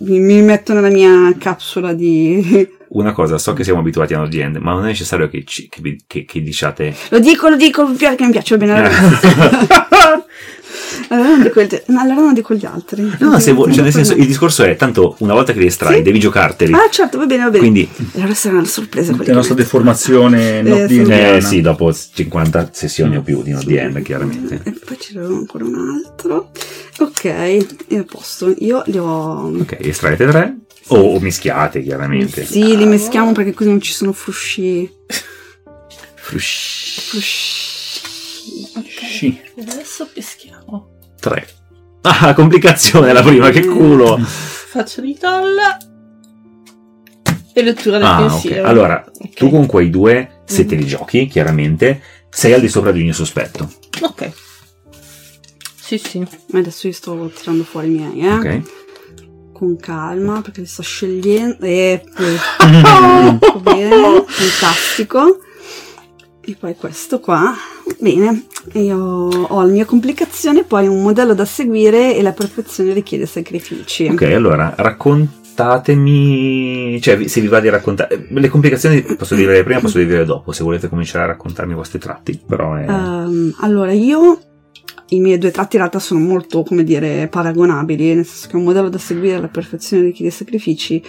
mi, mi metto nella mia capsula di... <laughs> Una cosa, so che siamo abituati a no-end, ma non è necessario che, ci- che, che- che diciate. lo dico, lo dico perché mi piace va bene. <laughs> Allora, allora non dico, il- no, allora non dico gli altri. No, se vuoi, cioè nel senso, il discorso è tanto una volta che li estrai, Sì. devi giocarteli. Ah certo, va bene, va bene. Quindi, Allora sarà una sorpresa. La nostra deformazione no, Eh, di eh sì, dopo 50 sessioni o più di ODM, chiaramente. E poi ce n'era ancora un altro. Ok, è a posto. Io li ho. Ok, estraete tre. O, o mischiate, chiaramente. Sì, li meschiamo perché così non ci sono frusci. Frush. frusci. Sì. Adesso peschiamo. Tre. <laughs> Ah, complicazione la prima, che culo. Faccia di tolla. E lettura del Ah, pensiero. Allora, Ok. tu con quei due, se te Mm. li giochi, chiaramente, sei al di sopra di ogni sospetto. Ok. Sì, sì. Adesso io sto tirando fuori i miei, eh. Ok? Con calma perché li sto scegliendo. E <laughs> va bene, fantastico. E poi questo qua. Bene, io ho la mia complicazione, poi un modello da seguire e la perfezione richiede sacrifici. Ok, allora raccontatemi, cioè se vi va di raccontare, le complicazioni posso dire prima, posso dire dopo, se volete cominciare a raccontarmi i vostri tratti, però è... Ehm, allora, io i miei due tratti in realtà sono molto, come dire, paragonabili, nel senso che un modello da seguire alla perfezione richiede sacrifici.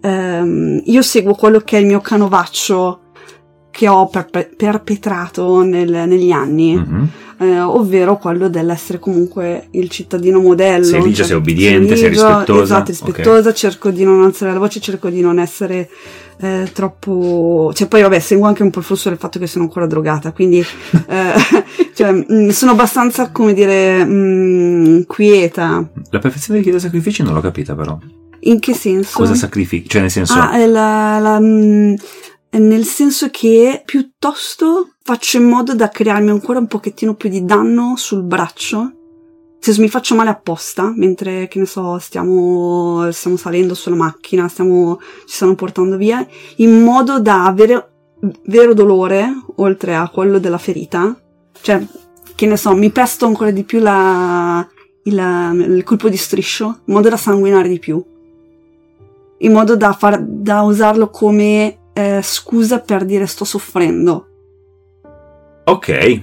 Ehm, io seguo quello che è il mio canovaccio che ho perpe- perpetrato nel- negli anni, Mhm. eh, ovvero quello dell'essere comunque il cittadino modello. Sei ligia, Cioè, sei obbediente, sei ligia, rispettosa. Esatto, rispettosa, cerco di non alzare la voce, cerco di non essere eh, troppo... Cioè poi vabbè, seguo anche un po' il flusso del fatto che sono ancora drogata, quindi <laughs> eh, <laughs> cioè, mh, sono abbastanza, come dire, mh, quieta. La perfezione richiede sacrifici non l'ho capita però. In che senso? Cosa sacrifichi? Cioè nel senso... Ah, la- la, mh, nel senso che piuttosto faccio in modo da crearmi ancora un pochettino più di danno sul braccio. Se mi faccio male apposta, mentre, che ne so, stiamo, stiamo salendo sulla macchina, stiamo, ci stanno portando via, in modo da avere vero dolore, oltre a quello della ferita. Cioè, che ne so, mi pesto ancora di più la, il, il colpo di striscio, in modo da sanguinare di più in modo da, far, da usarlo come eh, scusa per dire sto soffrendo. Ok.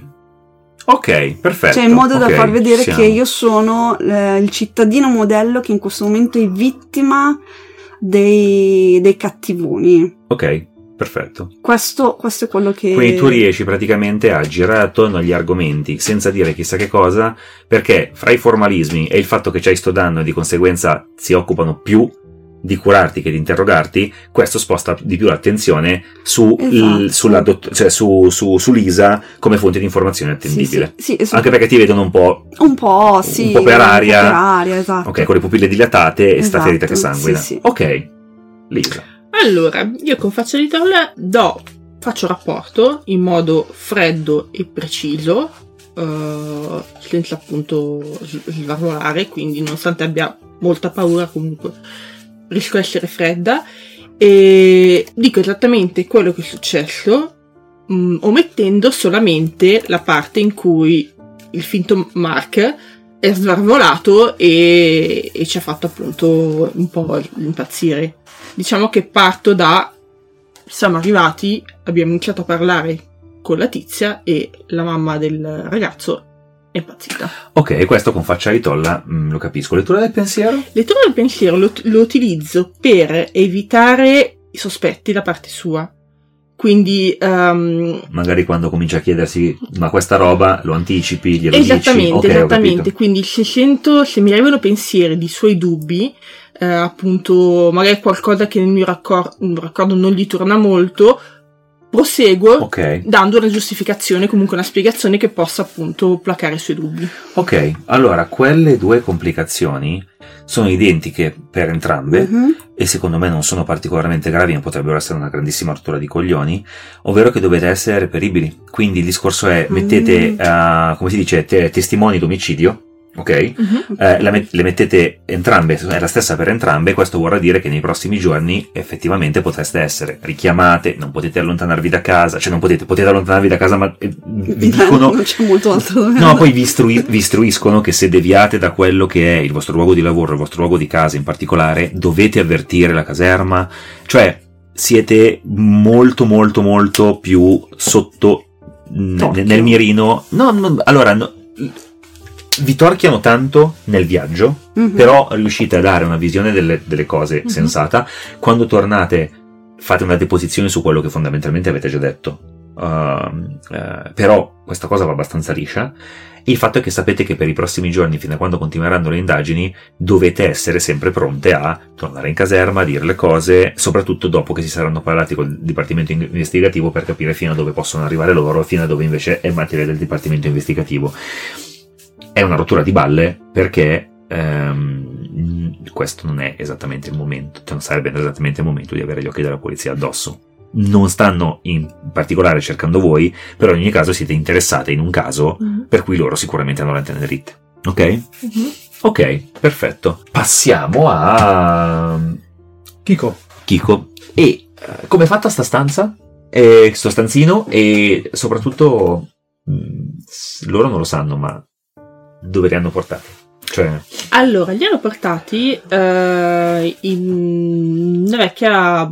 Ok, perfetto. Cioè, in modo da ok, far vedere che io sono eh, il cittadino modello che in questo momento è vittima dei, dei cattivoni. Ok, perfetto. Questo, questo è quello che. Quindi tu riesci praticamente a girare attorno agli argomenti senza dire chissà che cosa, perché fra i formalismi e il fatto che c'hai sto danno e di conseguenza si occupano più di curarti che di interrogarti, questo sposta di più l'attenzione su, Esatto. sulla dott- cioè su, su, su Lisa come fonte di informazione Sì, attendibile. sì, sì, Anche perché ti vedono un po', un po', sì. un po' per aria. Po' per aria, esatto. ok, con le pupille dilatate e sta Esatto, ferita che sanguina. sì, sì. Ok, Lisa. Allora, io con faccia di tolla do, faccio rapporto in modo freddo e preciso, eh, senza appunto s- svarvolare, quindi nonostante abbia molta paura comunque riesco a essere fredda e dico esattamente quello che è successo, mh, omettendo solamente la parte in cui il finto Mark è svarvolato e, e ci ha fatto appunto un po' impazzire. Diciamo che parto da siamo arrivati, abbiamo iniziato a parlare con la tizia e la mamma del ragazzo impazzita. Ok, questo con faccia di tolla mm, lo capisco. Lettura del pensiero? Lettura del pensiero lo, lo utilizzo per evitare i sospetti da parte sua. Quindi ehm, magari quando comincia a chiedersi ma questa roba lo anticipi, glielo esattamente, dici Ok, ho esattamente. Quindi se sento, se mi arrivano pensieri di suoi dubbi, eh, appunto, magari qualcosa che nel mio raccor- raccordo non gli torna molto, proseguo ok, dando una giustificazione, comunque una spiegazione che possa appunto placare i suoi dubbi. ok, allora quelle due complicazioni sono identiche per entrambe Mhm. e secondo me non sono particolarmente gravi, ma potrebbero essere una grandissima rottura di coglioni, ovvero che dovete essere reperibili. Quindi il discorso è mettete, Mm. eh, come si dice, te- testimoni d'omicidio, ok? Eh, la met- le mettete entrambe, è la stessa per entrambe, questo vorrà dire che nei prossimi giorni effettivamente potreste essere richiamate, non potete allontanarvi da casa, cioè non potete, potete allontanarvi da casa ma eh, vi dicono... non c'è molto altro No, poi vi, istrui- vi istruiscono che se deviate da quello che è il vostro luogo di lavoro, il vostro luogo di casa in particolare, dovete avvertire la caserma, cioè siete molto molto molto più sotto n- nel mirino. No, no, allora no, vi torchiano tanto nel viaggio, Mhm. però riuscite a dare una visione delle, delle cose Mhm. sensata. Quando tornate fate una deposizione su quello che fondamentalmente avete già detto. Ehm, eh, però questa cosa va abbastanza liscia. Il fatto è che sapete che per i prossimi giorni, fino a quando continueranno le indagini, dovete essere sempre pronte a tornare in caserma, a dire le cose, soprattutto dopo che si saranno parlati col Dipartimento in- investigativo per capire fino a dove possono arrivare loro e fino a dove invece è materia del Dipartimento investigativo. È una rottura di balle perché ehm, questo non è esattamente il momento, cioè non sarebbe esattamente il momento di avere gli occhi della polizia addosso. Non stanno in particolare cercando voi, però in ogni caso siete interessate in un caso Mhm. per cui loro sicuramente hanno le antenne dritte. Ok? Mhm. Ok, perfetto. Passiamo a Kiko, Kiko. E eh, come è fatta sta stanza? eh, sto stanzino e soprattutto mh, s- loro non lo sanno, ma dove li hanno portati? Cioè, Allora, li hanno portati eh, in una vecchia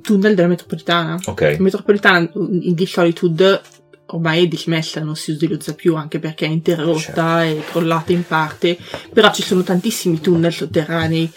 tunnel della metropolitana. La ok, metropolitana in di Solitude ormai è dismessa, non si utilizza più anche perché è interrotta e crollata in parte, però ci sono tantissimi tunnel sotterranei.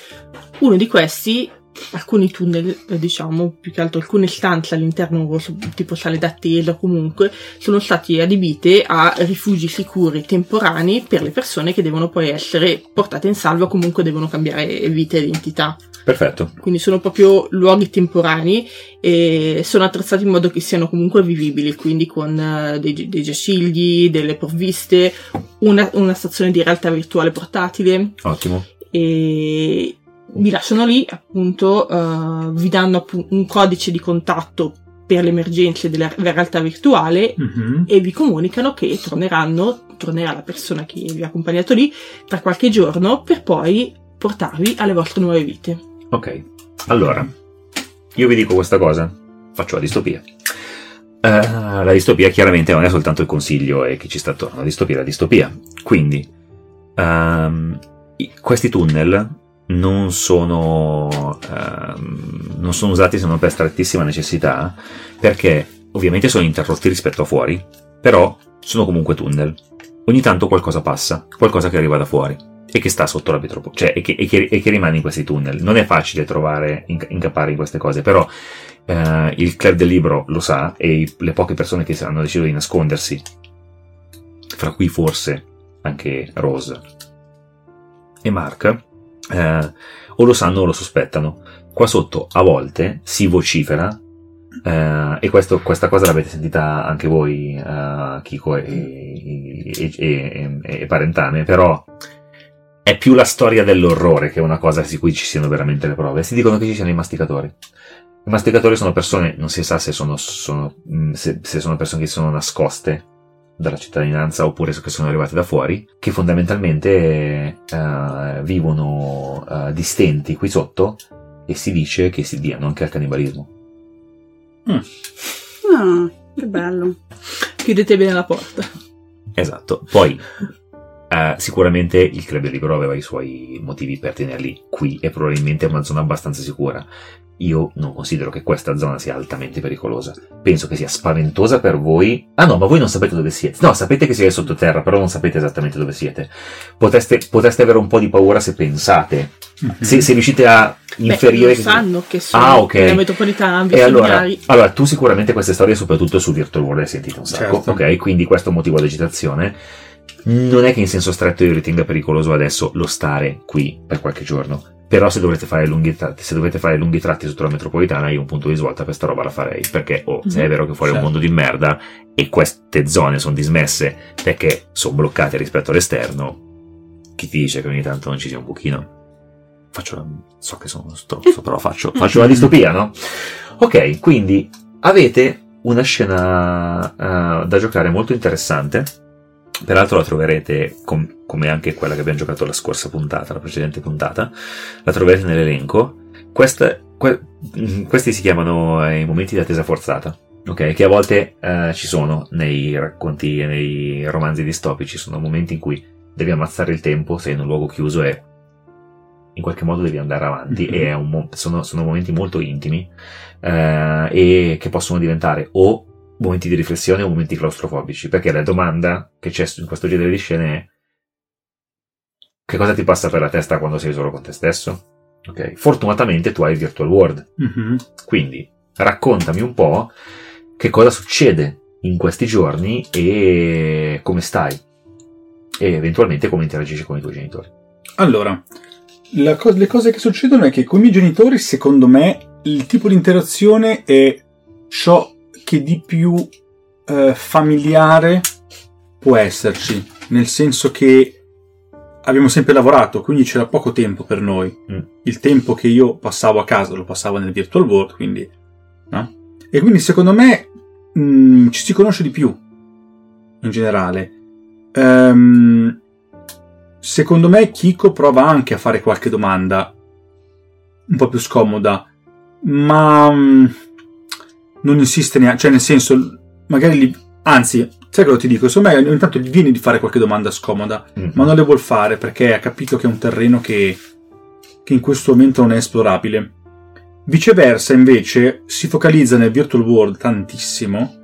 Uno di questi, alcuni tunnel, eh, diciamo, più che altro alcune stanze all'interno, tipo sale d'attesa comunque, sono stati adibite a rifugi sicuri temporanei per le persone che devono poi essere portate in salvo o comunque devono cambiare vita e identità perfetto. quindi sono proprio luoghi temporanei e sono attrezzati in modo che siano comunque vivibili, quindi con eh, dei, dei giacigli, delle provviste, una, una stazione di realtà virtuale portatile Ottimo. e vi lasciano lì appunto, eh, vi danno un codice di contatto per le emergenze della realtà virtuale Mhm. e vi comunicano che torneranno, tornerà la persona che vi ha accompagnato lì tra qualche giorno per poi portarvi alle vostre nuove vite. Ok, allora, io vi dico questa cosa, faccio la distopia. Eh, la distopia chiaramente non è soltanto il consiglio e chi ci sta attorno, la distopia è la distopia. Quindi, i- questi tunnel non sono, ehm, non sono usati se non per strettissima necessità, perché ovviamente sono interrotti rispetto a fuori, però sono comunque tunnel. Ogni tanto qualcosa passa, qualcosa che arriva da fuori e che sta sotto la metropo- cioè e che, e che- e che rimane in questi tunnel. Non è facile trovare, inca- incappare in queste cose, però eh, il club del libro lo sa e i- le poche persone che hanno deciso di nascondersi, fra cui forse anche Rose e Mark, eh, o lo sanno o lo sospettano. Qua sotto a volte si vocifera eh, e questo- questa cosa l'avete sentita anche voi, eh, Kiko e, e- e- e- Parentane, però è più la storia dell'orrore che una cosa su cui ci siano veramente le prove. Si dicono che ci siano i masticatori. I masticatori sono persone, non si sa se sono, sono- mh, se, se sono persone che sono nascoste dalla cittadinanza oppure che sono arrivate da fuori, che fondamentalmente eh, vivono eh, distenti qui sotto e si dice che si diano anche al cannibalismo. Ah, che bello. Chiudete bene la porta. Esatto. Poi, eh, sicuramente il Club del Libro aveva i suoi motivi per tenerli qui e probabilmente è una zona abbastanza sicura. Io non considero che questa zona sia altamente pericolosa. Penso che sia spaventosa per voi. Ah no, ma voi non sapete dove siete. No, sapete che siete sottoterra, però non sapete esattamente dove siete. Potreste, potreste avere un po' di paura se pensate. Mhm. Se, se riuscite a Beh, inferire... lo che- sanno che sono Ah, ok. nella metropolitana, e allora, allora, tu sicuramente queste storie, soprattutto su Virtual World, le hai sentite un sacco, Certo. ok? Quindi questo è un motivo di agitazione. Non è che in senso stretto io ritenga pericoloso adesso lo stare qui per qualche giorno. Però se dovete fare lunghi tratti, se dovete fare lunghi tratti sotto la metropolitana, io un punto di svolta per sta roba la farei. Perché, oh, se è Mhm. vero che fuori è un Certo. mondo di merda e queste zone sono dismesse perché sono bloccate rispetto all'esterno, chi ti dice che ogni tanto non ci sia un pochino? Faccio la- so che sono stronzo, però faccio, <laughs> faccio la distopia, no? Ok, quindi avete una scena eh, da giocare molto interessante. Peraltro la troverete, com- come anche quella che abbiamo giocato la scorsa puntata, la precedente puntata, la troverete nell'elenco. Questa- que- mm, questi si chiamano eh, i momenti di attesa forzata, ok? Che a volte eh, ci sono nei racconti e nei romanzi distopici, sono momenti in cui devi ammazzare il tempo, sei in un luogo chiuso e in qualche modo devi andare avanti Mhm. e mo- sono, sono momenti molto intimi eh, e che possono diventare o momenti di riflessione o momenti claustrofobici, perché la domanda che c'è in questo genere di scene è che cosa ti passa per la testa quando sei solo con te stesso? Ok, fortunatamente tu hai il Virtual World, Mhm. quindi raccontami un po' che cosa succede in questi giorni e come stai e eventualmente come interagisci con i tuoi genitori. Allora, co- le cose che succedono è che con i miei genitori, secondo me, il tipo di interazione è ciò che di più eh, familiare può esserci, nel senso che abbiamo sempre lavorato, quindi c'era poco tempo per noi. Mm. Il tempo che io passavo a casa lo passavo nel virtual world, quindi... no? E quindi secondo me mm, ci si conosce di più, in generale. Ehm, secondo me Kiko prova anche a fare qualche domanda un po' più scomoda, ma mm, non insiste neanche, cioè nel senso, magari li, anzi, sai cosa ti dico? Secondo me ogni tanto gli viene di fare qualche domanda scomoda, Mm. ma non le vuol fare perché ha capito che è un terreno che, che in questo momento non è esplorabile. Viceversa, invece, si focalizza nel virtual world tantissimo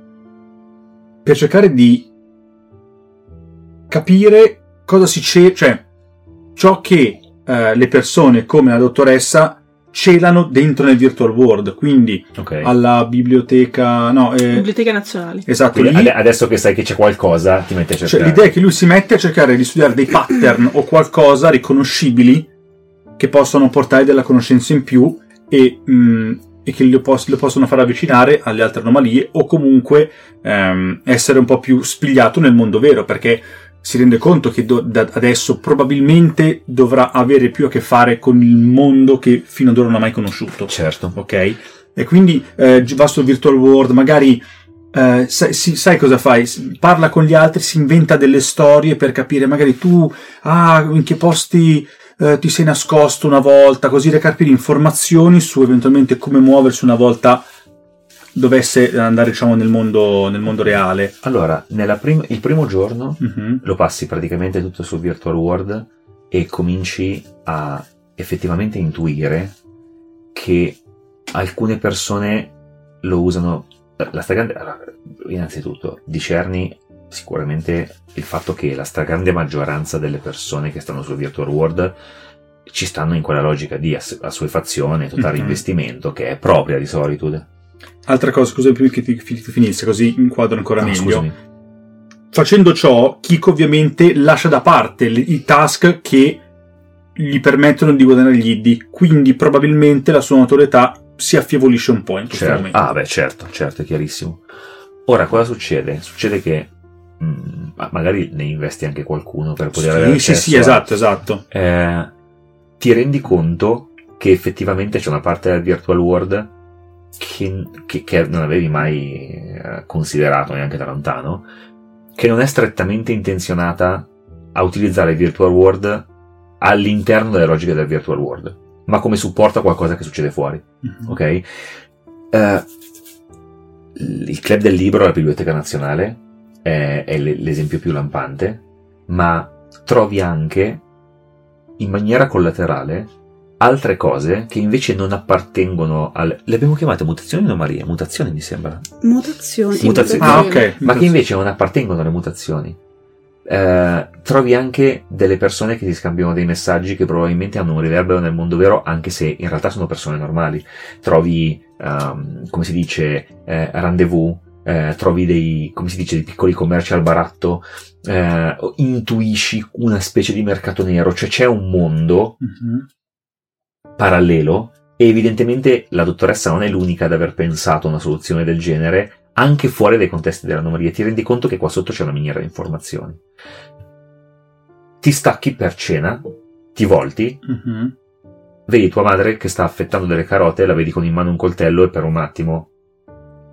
per cercare di capire cosa si c'è, cioè ciò che eh, le persone come la dottoressa celano dentro nel virtual world, quindi Ok. alla biblioteca, no, eh, Biblioteche nazionali. esatto, Quindi lì, ade- adesso che sai che c'è qualcosa, ti metti a cioè, cercare. l'idea è che lui si mette a cercare di studiare dei pattern o qualcosa riconoscibili che possono portare della conoscenza in più e, mh, e che lo, pos- lo possono far avvicinare alle altre anomalie o comunque ehm, essere un po' più spigliato nel mondo vero perché si rende conto che do- da adesso probabilmente dovrà avere più a che fare con il mondo che fino ad ora non ha mai conosciuto Certo. ok? E quindi eh, va sul virtual world, magari eh, sai, sai cosa fai? Parla con gli altri, si inventa delle storie per capire, magari tu, ah, in che posti eh, ti sei nascosto una volta, così da capire informazioni su eventualmente come muoversi una volta dovesse andare, diciamo, nel mondo, nel mondo reale. Allora, nella prim- il primo giorno Mhm. lo passi praticamente tutto sul virtual world e cominci a effettivamente intuire che alcune persone lo usano. La stragrande. allora, innanzitutto, discerni sicuramente il fatto che la stragrande maggioranza delle persone che stanno sul virtual world ci stanno in quella logica di ass- assuefazione, totale Mhm. investimento che è propria di Solitude. Altra cosa, scusa prima che ti, finisca, così inquadro ancora No, meglio. scusami. Facendo ciò, Kiko ovviamente lascia da parte le- i task che gli permettono di guadagnare gli iddi, quindi probabilmente la sua notorietà si affievolisce un po' in questo Certo. momento. Ah, beh, certo, certo, è chiarissimo. Ora, cosa succede? Succede che mm, ma- magari ne investi anche qualcuno per poter avere sì, sì, accesso sì, a- esatto, esatto. Eh, ti rendi conto che effettivamente c'è una parte del virtual world che, che- che non avevi mai eh, considerato neanche da lontano, che non è strettamente intenzionata a utilizzare il virtual world all'interno delle logiche del virtual world, ma come supporto a qualcosa che succede fuori Mhm. ok? Eh, il club del libro, la Biblioteca Nazionale, è, è l'esempio più lampante, ma trovi anche in maniera collaterale altre cose che invece non appartengono al... Le abbiamo chiamate mutazioni o anomalie? Mutazioni mi sembra. Mutazioni. Sì, Mutazioni. Ah, ok. Ma che invece non appartengono alle mutazioni. Eh, trovi anche delle persone che ti scambiano dei messaggi che probabilmente hanno un riverbero nel mondo vero, anche se in realtà sono persone normali. Trovi, ehm, come si dice, eh, rendezvous, eh, trovi dei, come si dice, dei piccoli commerci al baratto, eh, intuisci una specie di mercato nero, cioè c'è un mondo Mhm. Parallelo e evidentemente la dottoressa non è l'unica ad aver pensato a una soluzione del genere anche fuori dai contesti dell'anomalia. Ti rendi conto che qua sotto c'è una miniera di informazioni. Ti stacchi per cena, ti volti, Mhm. vedi tua madre che sta affettando delle carote, la vedi con in mano un coltello e per un attimo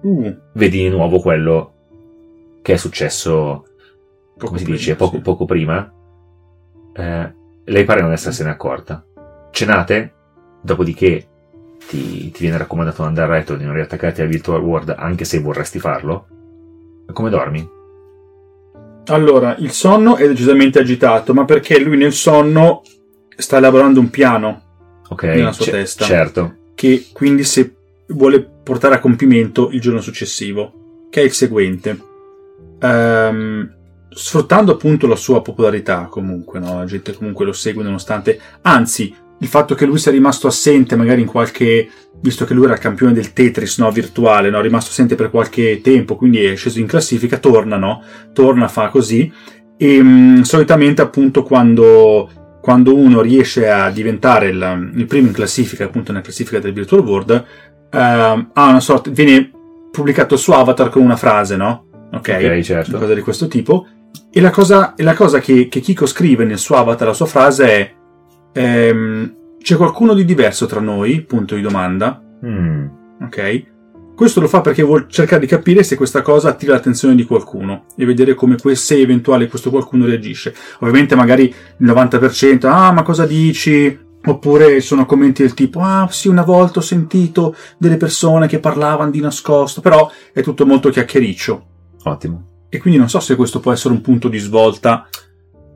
Uh, vedi di nuovo quello che è successo, poco come si prima, dice, poco, sì. poco prima. Eh, lei pare non essersene accorta. Cenate, dopodiché ti, ti viene raccomandato di andare a letto e di non riattaccarti al virtual world anche se vorresti farlo. Come dormi? Allora, il sonno è decisamente agitato, ma perché lui nel sonno sta elaborando un piano Ok, Nella sua ce- testa. certo. che quindi se vuole portare a compimento il giorno successivo, che è il seguente. Ehm, sfruttando appunto la sua popolarità comunque, no? la gente comunque lo segue nonostante, anzi, il fatto che lui sia rimasto assente magari in qualche, visto che lui era il campione del Tetris no? virtuale, no? è rimasto assente per qualche tempo, quindi è sceso in classifica, torna, no? torna, fa così, e mm, solitamente appunto quando quando uno riesce a diventare il, il primo in classifica, appunto nella classifica del Virtual World, ehm, ha una sorta, viene pubblicato il suo avatar con una frase, no? Ok, Ok, certo. una cosa di questo tipo. E la cosa, e la cosa che, che Kiko scrive nel suo avatar, la sua frase è: ehm, C'è qualcuno di diverso tra noi? Punto di domanda. Mm, Ok? Questo lo fa perché vuol cercare di capire se questa cosa attira l'attenzione di qualcuno e vedere come que- se eventuale questo qualcuno reagisce. Ovviamente magari il 90%, ah ma cosa dici? Oppure sono commenti del tipo, ah sì, una volta ho sentito delle persone che parlavano di nascosto, però è tutto molto chiacchiericcio. Ottimo. E quindi non so se questo può essere un punto di svolta,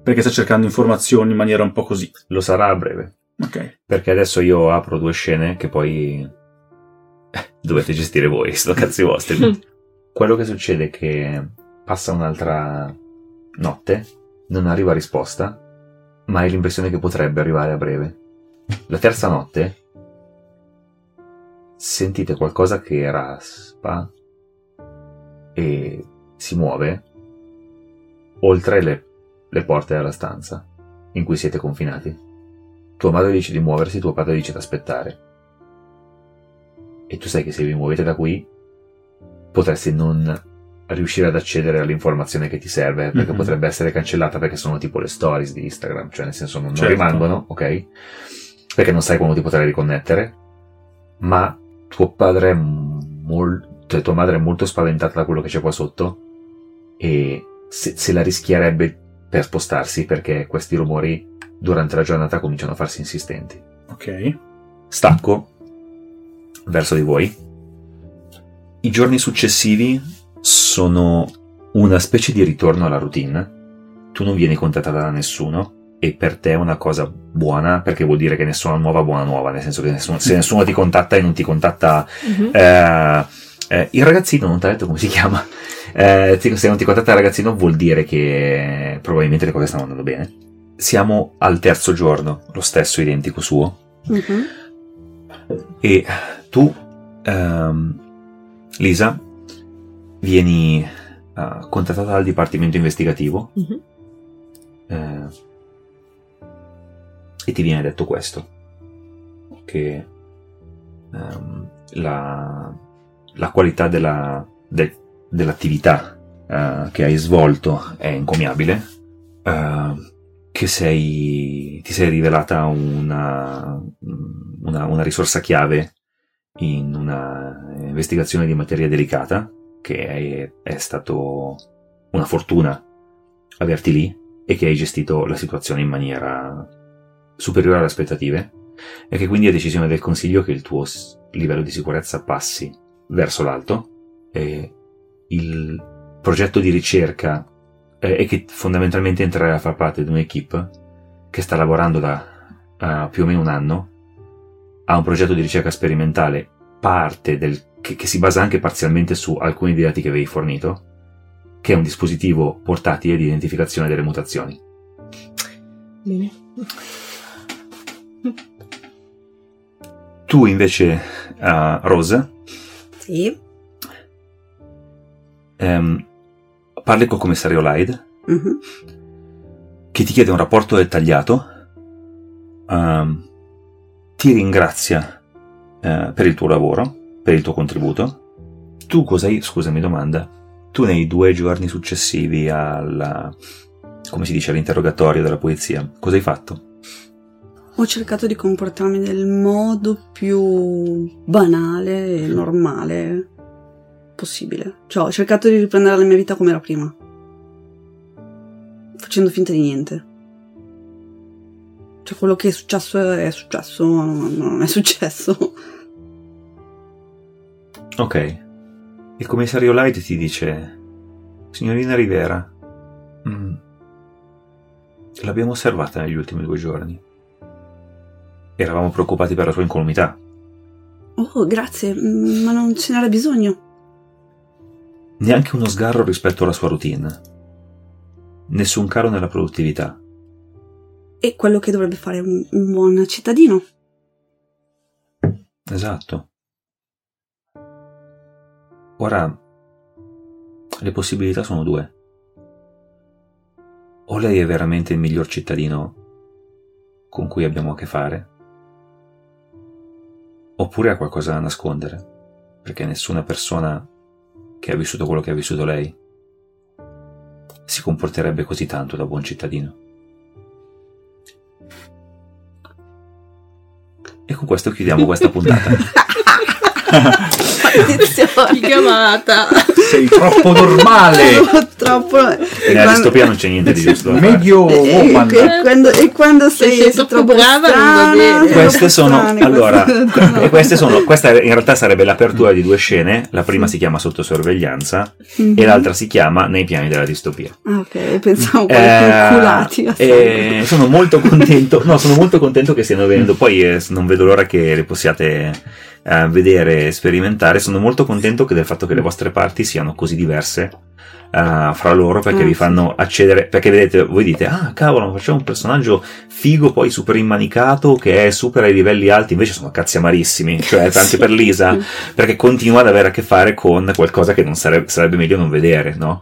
perché sta cercando informazioni in maniera un po' così. Lo sarà a breve. Ok. Perché adesso io apro due scene che poi eh, dovete gestire voi, sto cazzi vostri. <laughs> Quello che succede è che passa un'altra notte, non arriva risposta, ma hai l'impressione che potrebbe arrivare a breve. La terza notte sentite qualcosa che raspa e si muove oltre le, le porte della stanza in cui siete confinati. Tua madre dice di muoversi, tuo padre dice di aspettare. E tu sai che se vi muovete da qui potresti non riuscire ad accedere all'informazione che ti serve, perché Mhm. potrebbe essere cancellata perché sono tipo le stories di Instagram, cioè nel senso non, non Certo. rimangono, ok? Perché non sai quando ti potrai riconnettere, ma tuo padre è molto, cioè tua madre è molto spaventata da quello che c'è qua sotto e se, se la rischierebbe per spostarsi perché questi rumori durante la giornata cominciano a farsi insistenti. Ok. Stacco verso di voi. I giorni successivi sono una specie di ritorno alla routine. Tu non vieni contattata da nessuno e per te è una cosa buona perché vuol dire che nessuna nuova buona nuova, nel senso che nessuno- se nessuno ti contatta e non ti contatta Mhm. eh, eh, il ragazzino, non ti ha detto come si chiama, eh, se non ti contatta il ragazzino vuol dire che probabilmente le cose stanno andando bene. Siamo al terzo giorno, lo stesso identico suo, Mhm. e tu, ehm, Lisa, vieni eh, contattata dal dipartimento investigativo Mhm. eh, e ti viene detto questo, che ehm, la, la qualità della- de- dell'attività eh, che hai svolto è incommiabile, eh, che sei, ti sei rivelata una, una, una risorsa chiave in una investigazione di materia delicata, che è, è stato una fortuna averti lì e che hai gestito la situazione in maniera superiore alle aspettative e che quindi è decisione del Consiglio che il tuo livello di sicurezza passi verso l'alto e il progetto di ricerca eh, e che fondamentalmente entrerai a far parte di un'equipe che sta lavorando da eh, più o meno un anno a un progetto di ricerca sperimentale parte del, che, che si basa anche parzialmente su alcuni dei dati che avevi fornito che è un dispositivo portatile di identificazione delle mutazioni. Bene. Tu invece, uh, Rose, Sì. Ehm, parli col commissario Lyde Mhm. che ti chiede un rapporto dettagliato, ehm, ti ringrazia eh, per il tuo lavoro, per il tuo contributo. Tu cosa hai, scusami domanda, tu nei due giorni successivi al, come si dice, all'interrogatorio della polizia, cosa hai fatto? Ho cercato di comportarmi nel modo più banale e normale possibile. Cioè, ho cercato di riprendere la mia vita come era prima. Facendo finta di niente. Cioè, quello che è successo è successo, non è successo. Ok. Il commissario Light ti dice: Signorina Rivera, mm, l'abbiamo osservata negli ultimi due giorni. Eravamo preoccupati per la sua incolumità. Oh, grazie, mm, ma non ce n'era bisogno. Neanche uno sgarro rispetto alla sua routine. Nessun calo nella produttività. È quello che dovrebbe fare un, un buon cittadino. Esatto. Ora, le possibilità sono due. O lei è veramente il miglior cittadino con cui abbiamo a che fare, oppure ha qualcosa da nascondere, perché nessuna persona che ha vissuto quello che ha vissuto lei si comporterebbe così tanto da buon cittadino. E con questo chiudiamo questa puntata. <laughs> maledizione. Chiamata. Sei troppo normale. <laughs> Troppo. E Nella distopia non c'è niente di giusto. Medio e- e- woman. e quando, e quando sei, sei sei troppo brava, non va strana, bene. troppo Queste sono strana, allora, <laughs> <laughs> e queste sono questa in realtà sarebbe l'apertura di due scene. La prima si chiama Sotto sorveglianza Mhm. e l'altra si chiama Nei piani della distopia. Ah, ok, pensavo Eh, più culati. a e sono molto contento, no, sono molto contento che stiano venendo. Poi eh, non vedo l'ora che le possiate eh, vedere e sperimentare. Sono molto contento che del fatto che le vostre parti siano così diverse eh, fra loro perché Ah, vi fanno accedere. Perché vedete, voi dite, ah cavolo, facciamo un personaggio figo, poi super immanicato che è super ai livelli alti. Invece sono cazzi amarissimi, cioè <laughs> anche Sì. per Lisa perché continua ad avere a che fare con qualcosa che non sarebbe, sarebbe meglio non vedere, no?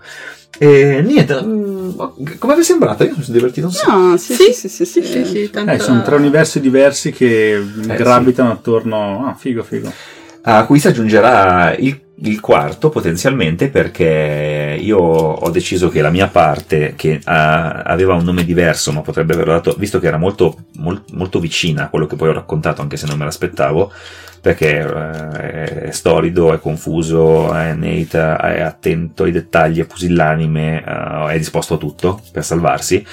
E niente, mm, come vi è sembrato? Io mi sono divertito un sacco. No, sì, sì, sì, sì, sì, sì, sì, tanto- Eh, sono tre universi diversi che sì. gravitano attorno. Ah, figo, figo. A cui si aggiungerà il, il quarto potenzialmente perché io ho deciso che la mia parte, che ah, aveva un nome diverso, ma potrebbe averlo dato, visto che era molto, mol- molto vicina a quello che poi ho raccontato, anche se non me l'aspettavo, perché eh, è storido, è confuso, è Nate, è attento ai dettagli, è pusillanime, eh, è disposto a tutto per salvarsi,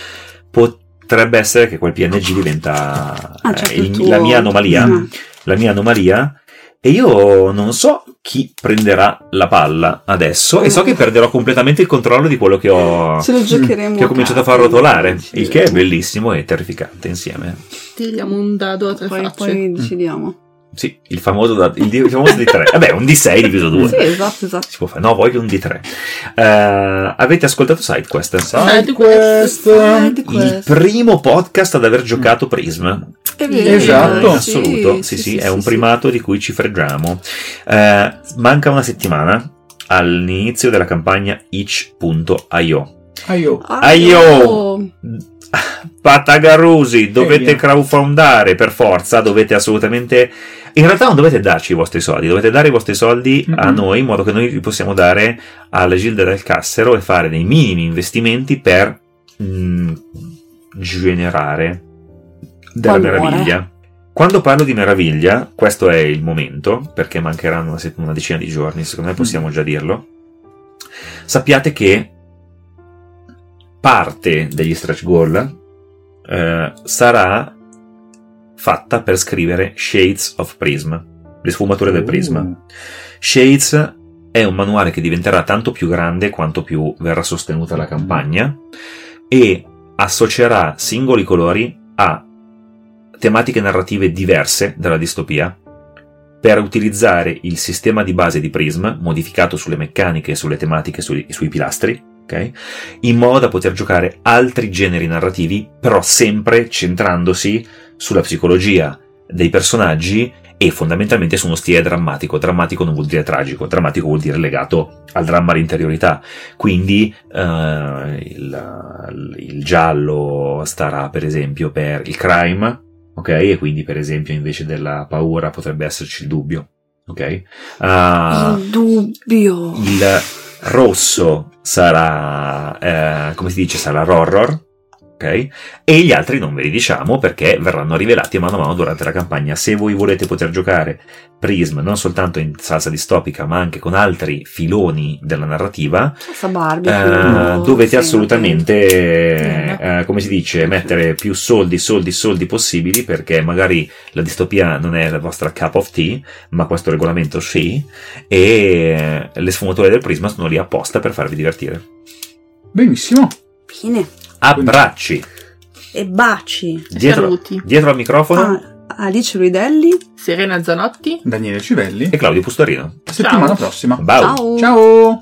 potrebbe essere che quel PNG diventa Ah, eh, certo, il- il tuo- la mia anomalia Ah. la mia anomalia e io non so chi prenderà la palla adesso e so che perderò completamente il controllo di quello che ho, Ce lo giocheremo. che ho cominciato a far rotolare, il che è bellissimo e terrificante insieme. Tiriamo un dado a tre Poi, facce. poi decidiamo. Sì, il famoso, da- il, il famoso di 3. Vabbè, un D6 diviso 2. Sì, esatto, esatto. Si può fare. No, voglio un D3. Eh, avete ascoltato SideQuest? Side quest. Side Il primo podcast ad aver giocato Prism. È vero, Esatto. in assoluto, sì, sì, è un sì. primato di cui ci freggiamo. Eh, manca una settimana all'inizio della campagna itch.io. Io. Aio! <laughs> Patagarusi, dovete via. crowdfundare per forza, dovete assolutamente... In realtà non dovete darci i vostri soldi, dovete dare i vostri soldi a Mhm. noi in modo che noi li possiamo dare alle Gilde del Cassero e fare dei minimi investimenti per mm, generare della Valore. meraviglia. Quando parlo di meraviglia, questo è il momento, perché mancheranno una, una decina di giorni, secondo me possiamo già dirlo. Sappiate che parte degli stretch goal eh, sarà fatta per scrivere Shades of Prism, le sfumature del prisma. Uh, Shades è un manuale che diventerà tanto più grande quanto più verrà sostenuta la campagna e associerà singoli colori a tematiche narrative diverse dalla distopia per utilizzare il sistema di base di Prism, modificato sulle meccaniche sulle tematiche sui, sui pilastri, ok? in modo da poter giocare altri generi narrativi, però sempre centrandosi sulla psicologia dei personaggi e fondamentalmente su uno stile drammatico. Drammatico non vuol dire tragico, drammatico vuol dire legato al dramma all'interiorità. Quindi eh, il, il giallo starà per esempio per il crime, ok? E quindi per esempio invece della paura potrebbe esserci il dubbio, ok? Ah, Il dubbio. il rosso sarà, eh, come si dice, sarà l'horror, ok? E gli altri non ve li diciamo perché verranno rivelati mano a mano durante la campagna. Se voi volete poter giocare Prism non soltanto in salsa distopica, ma anche con altri filoni della narrativa, Barbie. eh, dovete sì, assolutamente, Bene. eh, come si dice, mettere più soldi, soldi, soldi possibili perché magari la distopia non è la vostra cup of tea, ma questo regolamento sì, e le sfumature del prisma sono lì apposta per farvi divertire. Benissimo. Bene. Abbracci! E baci. Dietro, Saluti. dietro al microfono Ah, Alice Ruidelli. Serena Zanotti. Daniele Civelli. e Claudio Pustorino. Settimana Ciao. prossima. Ciao! Ciao. Ciao.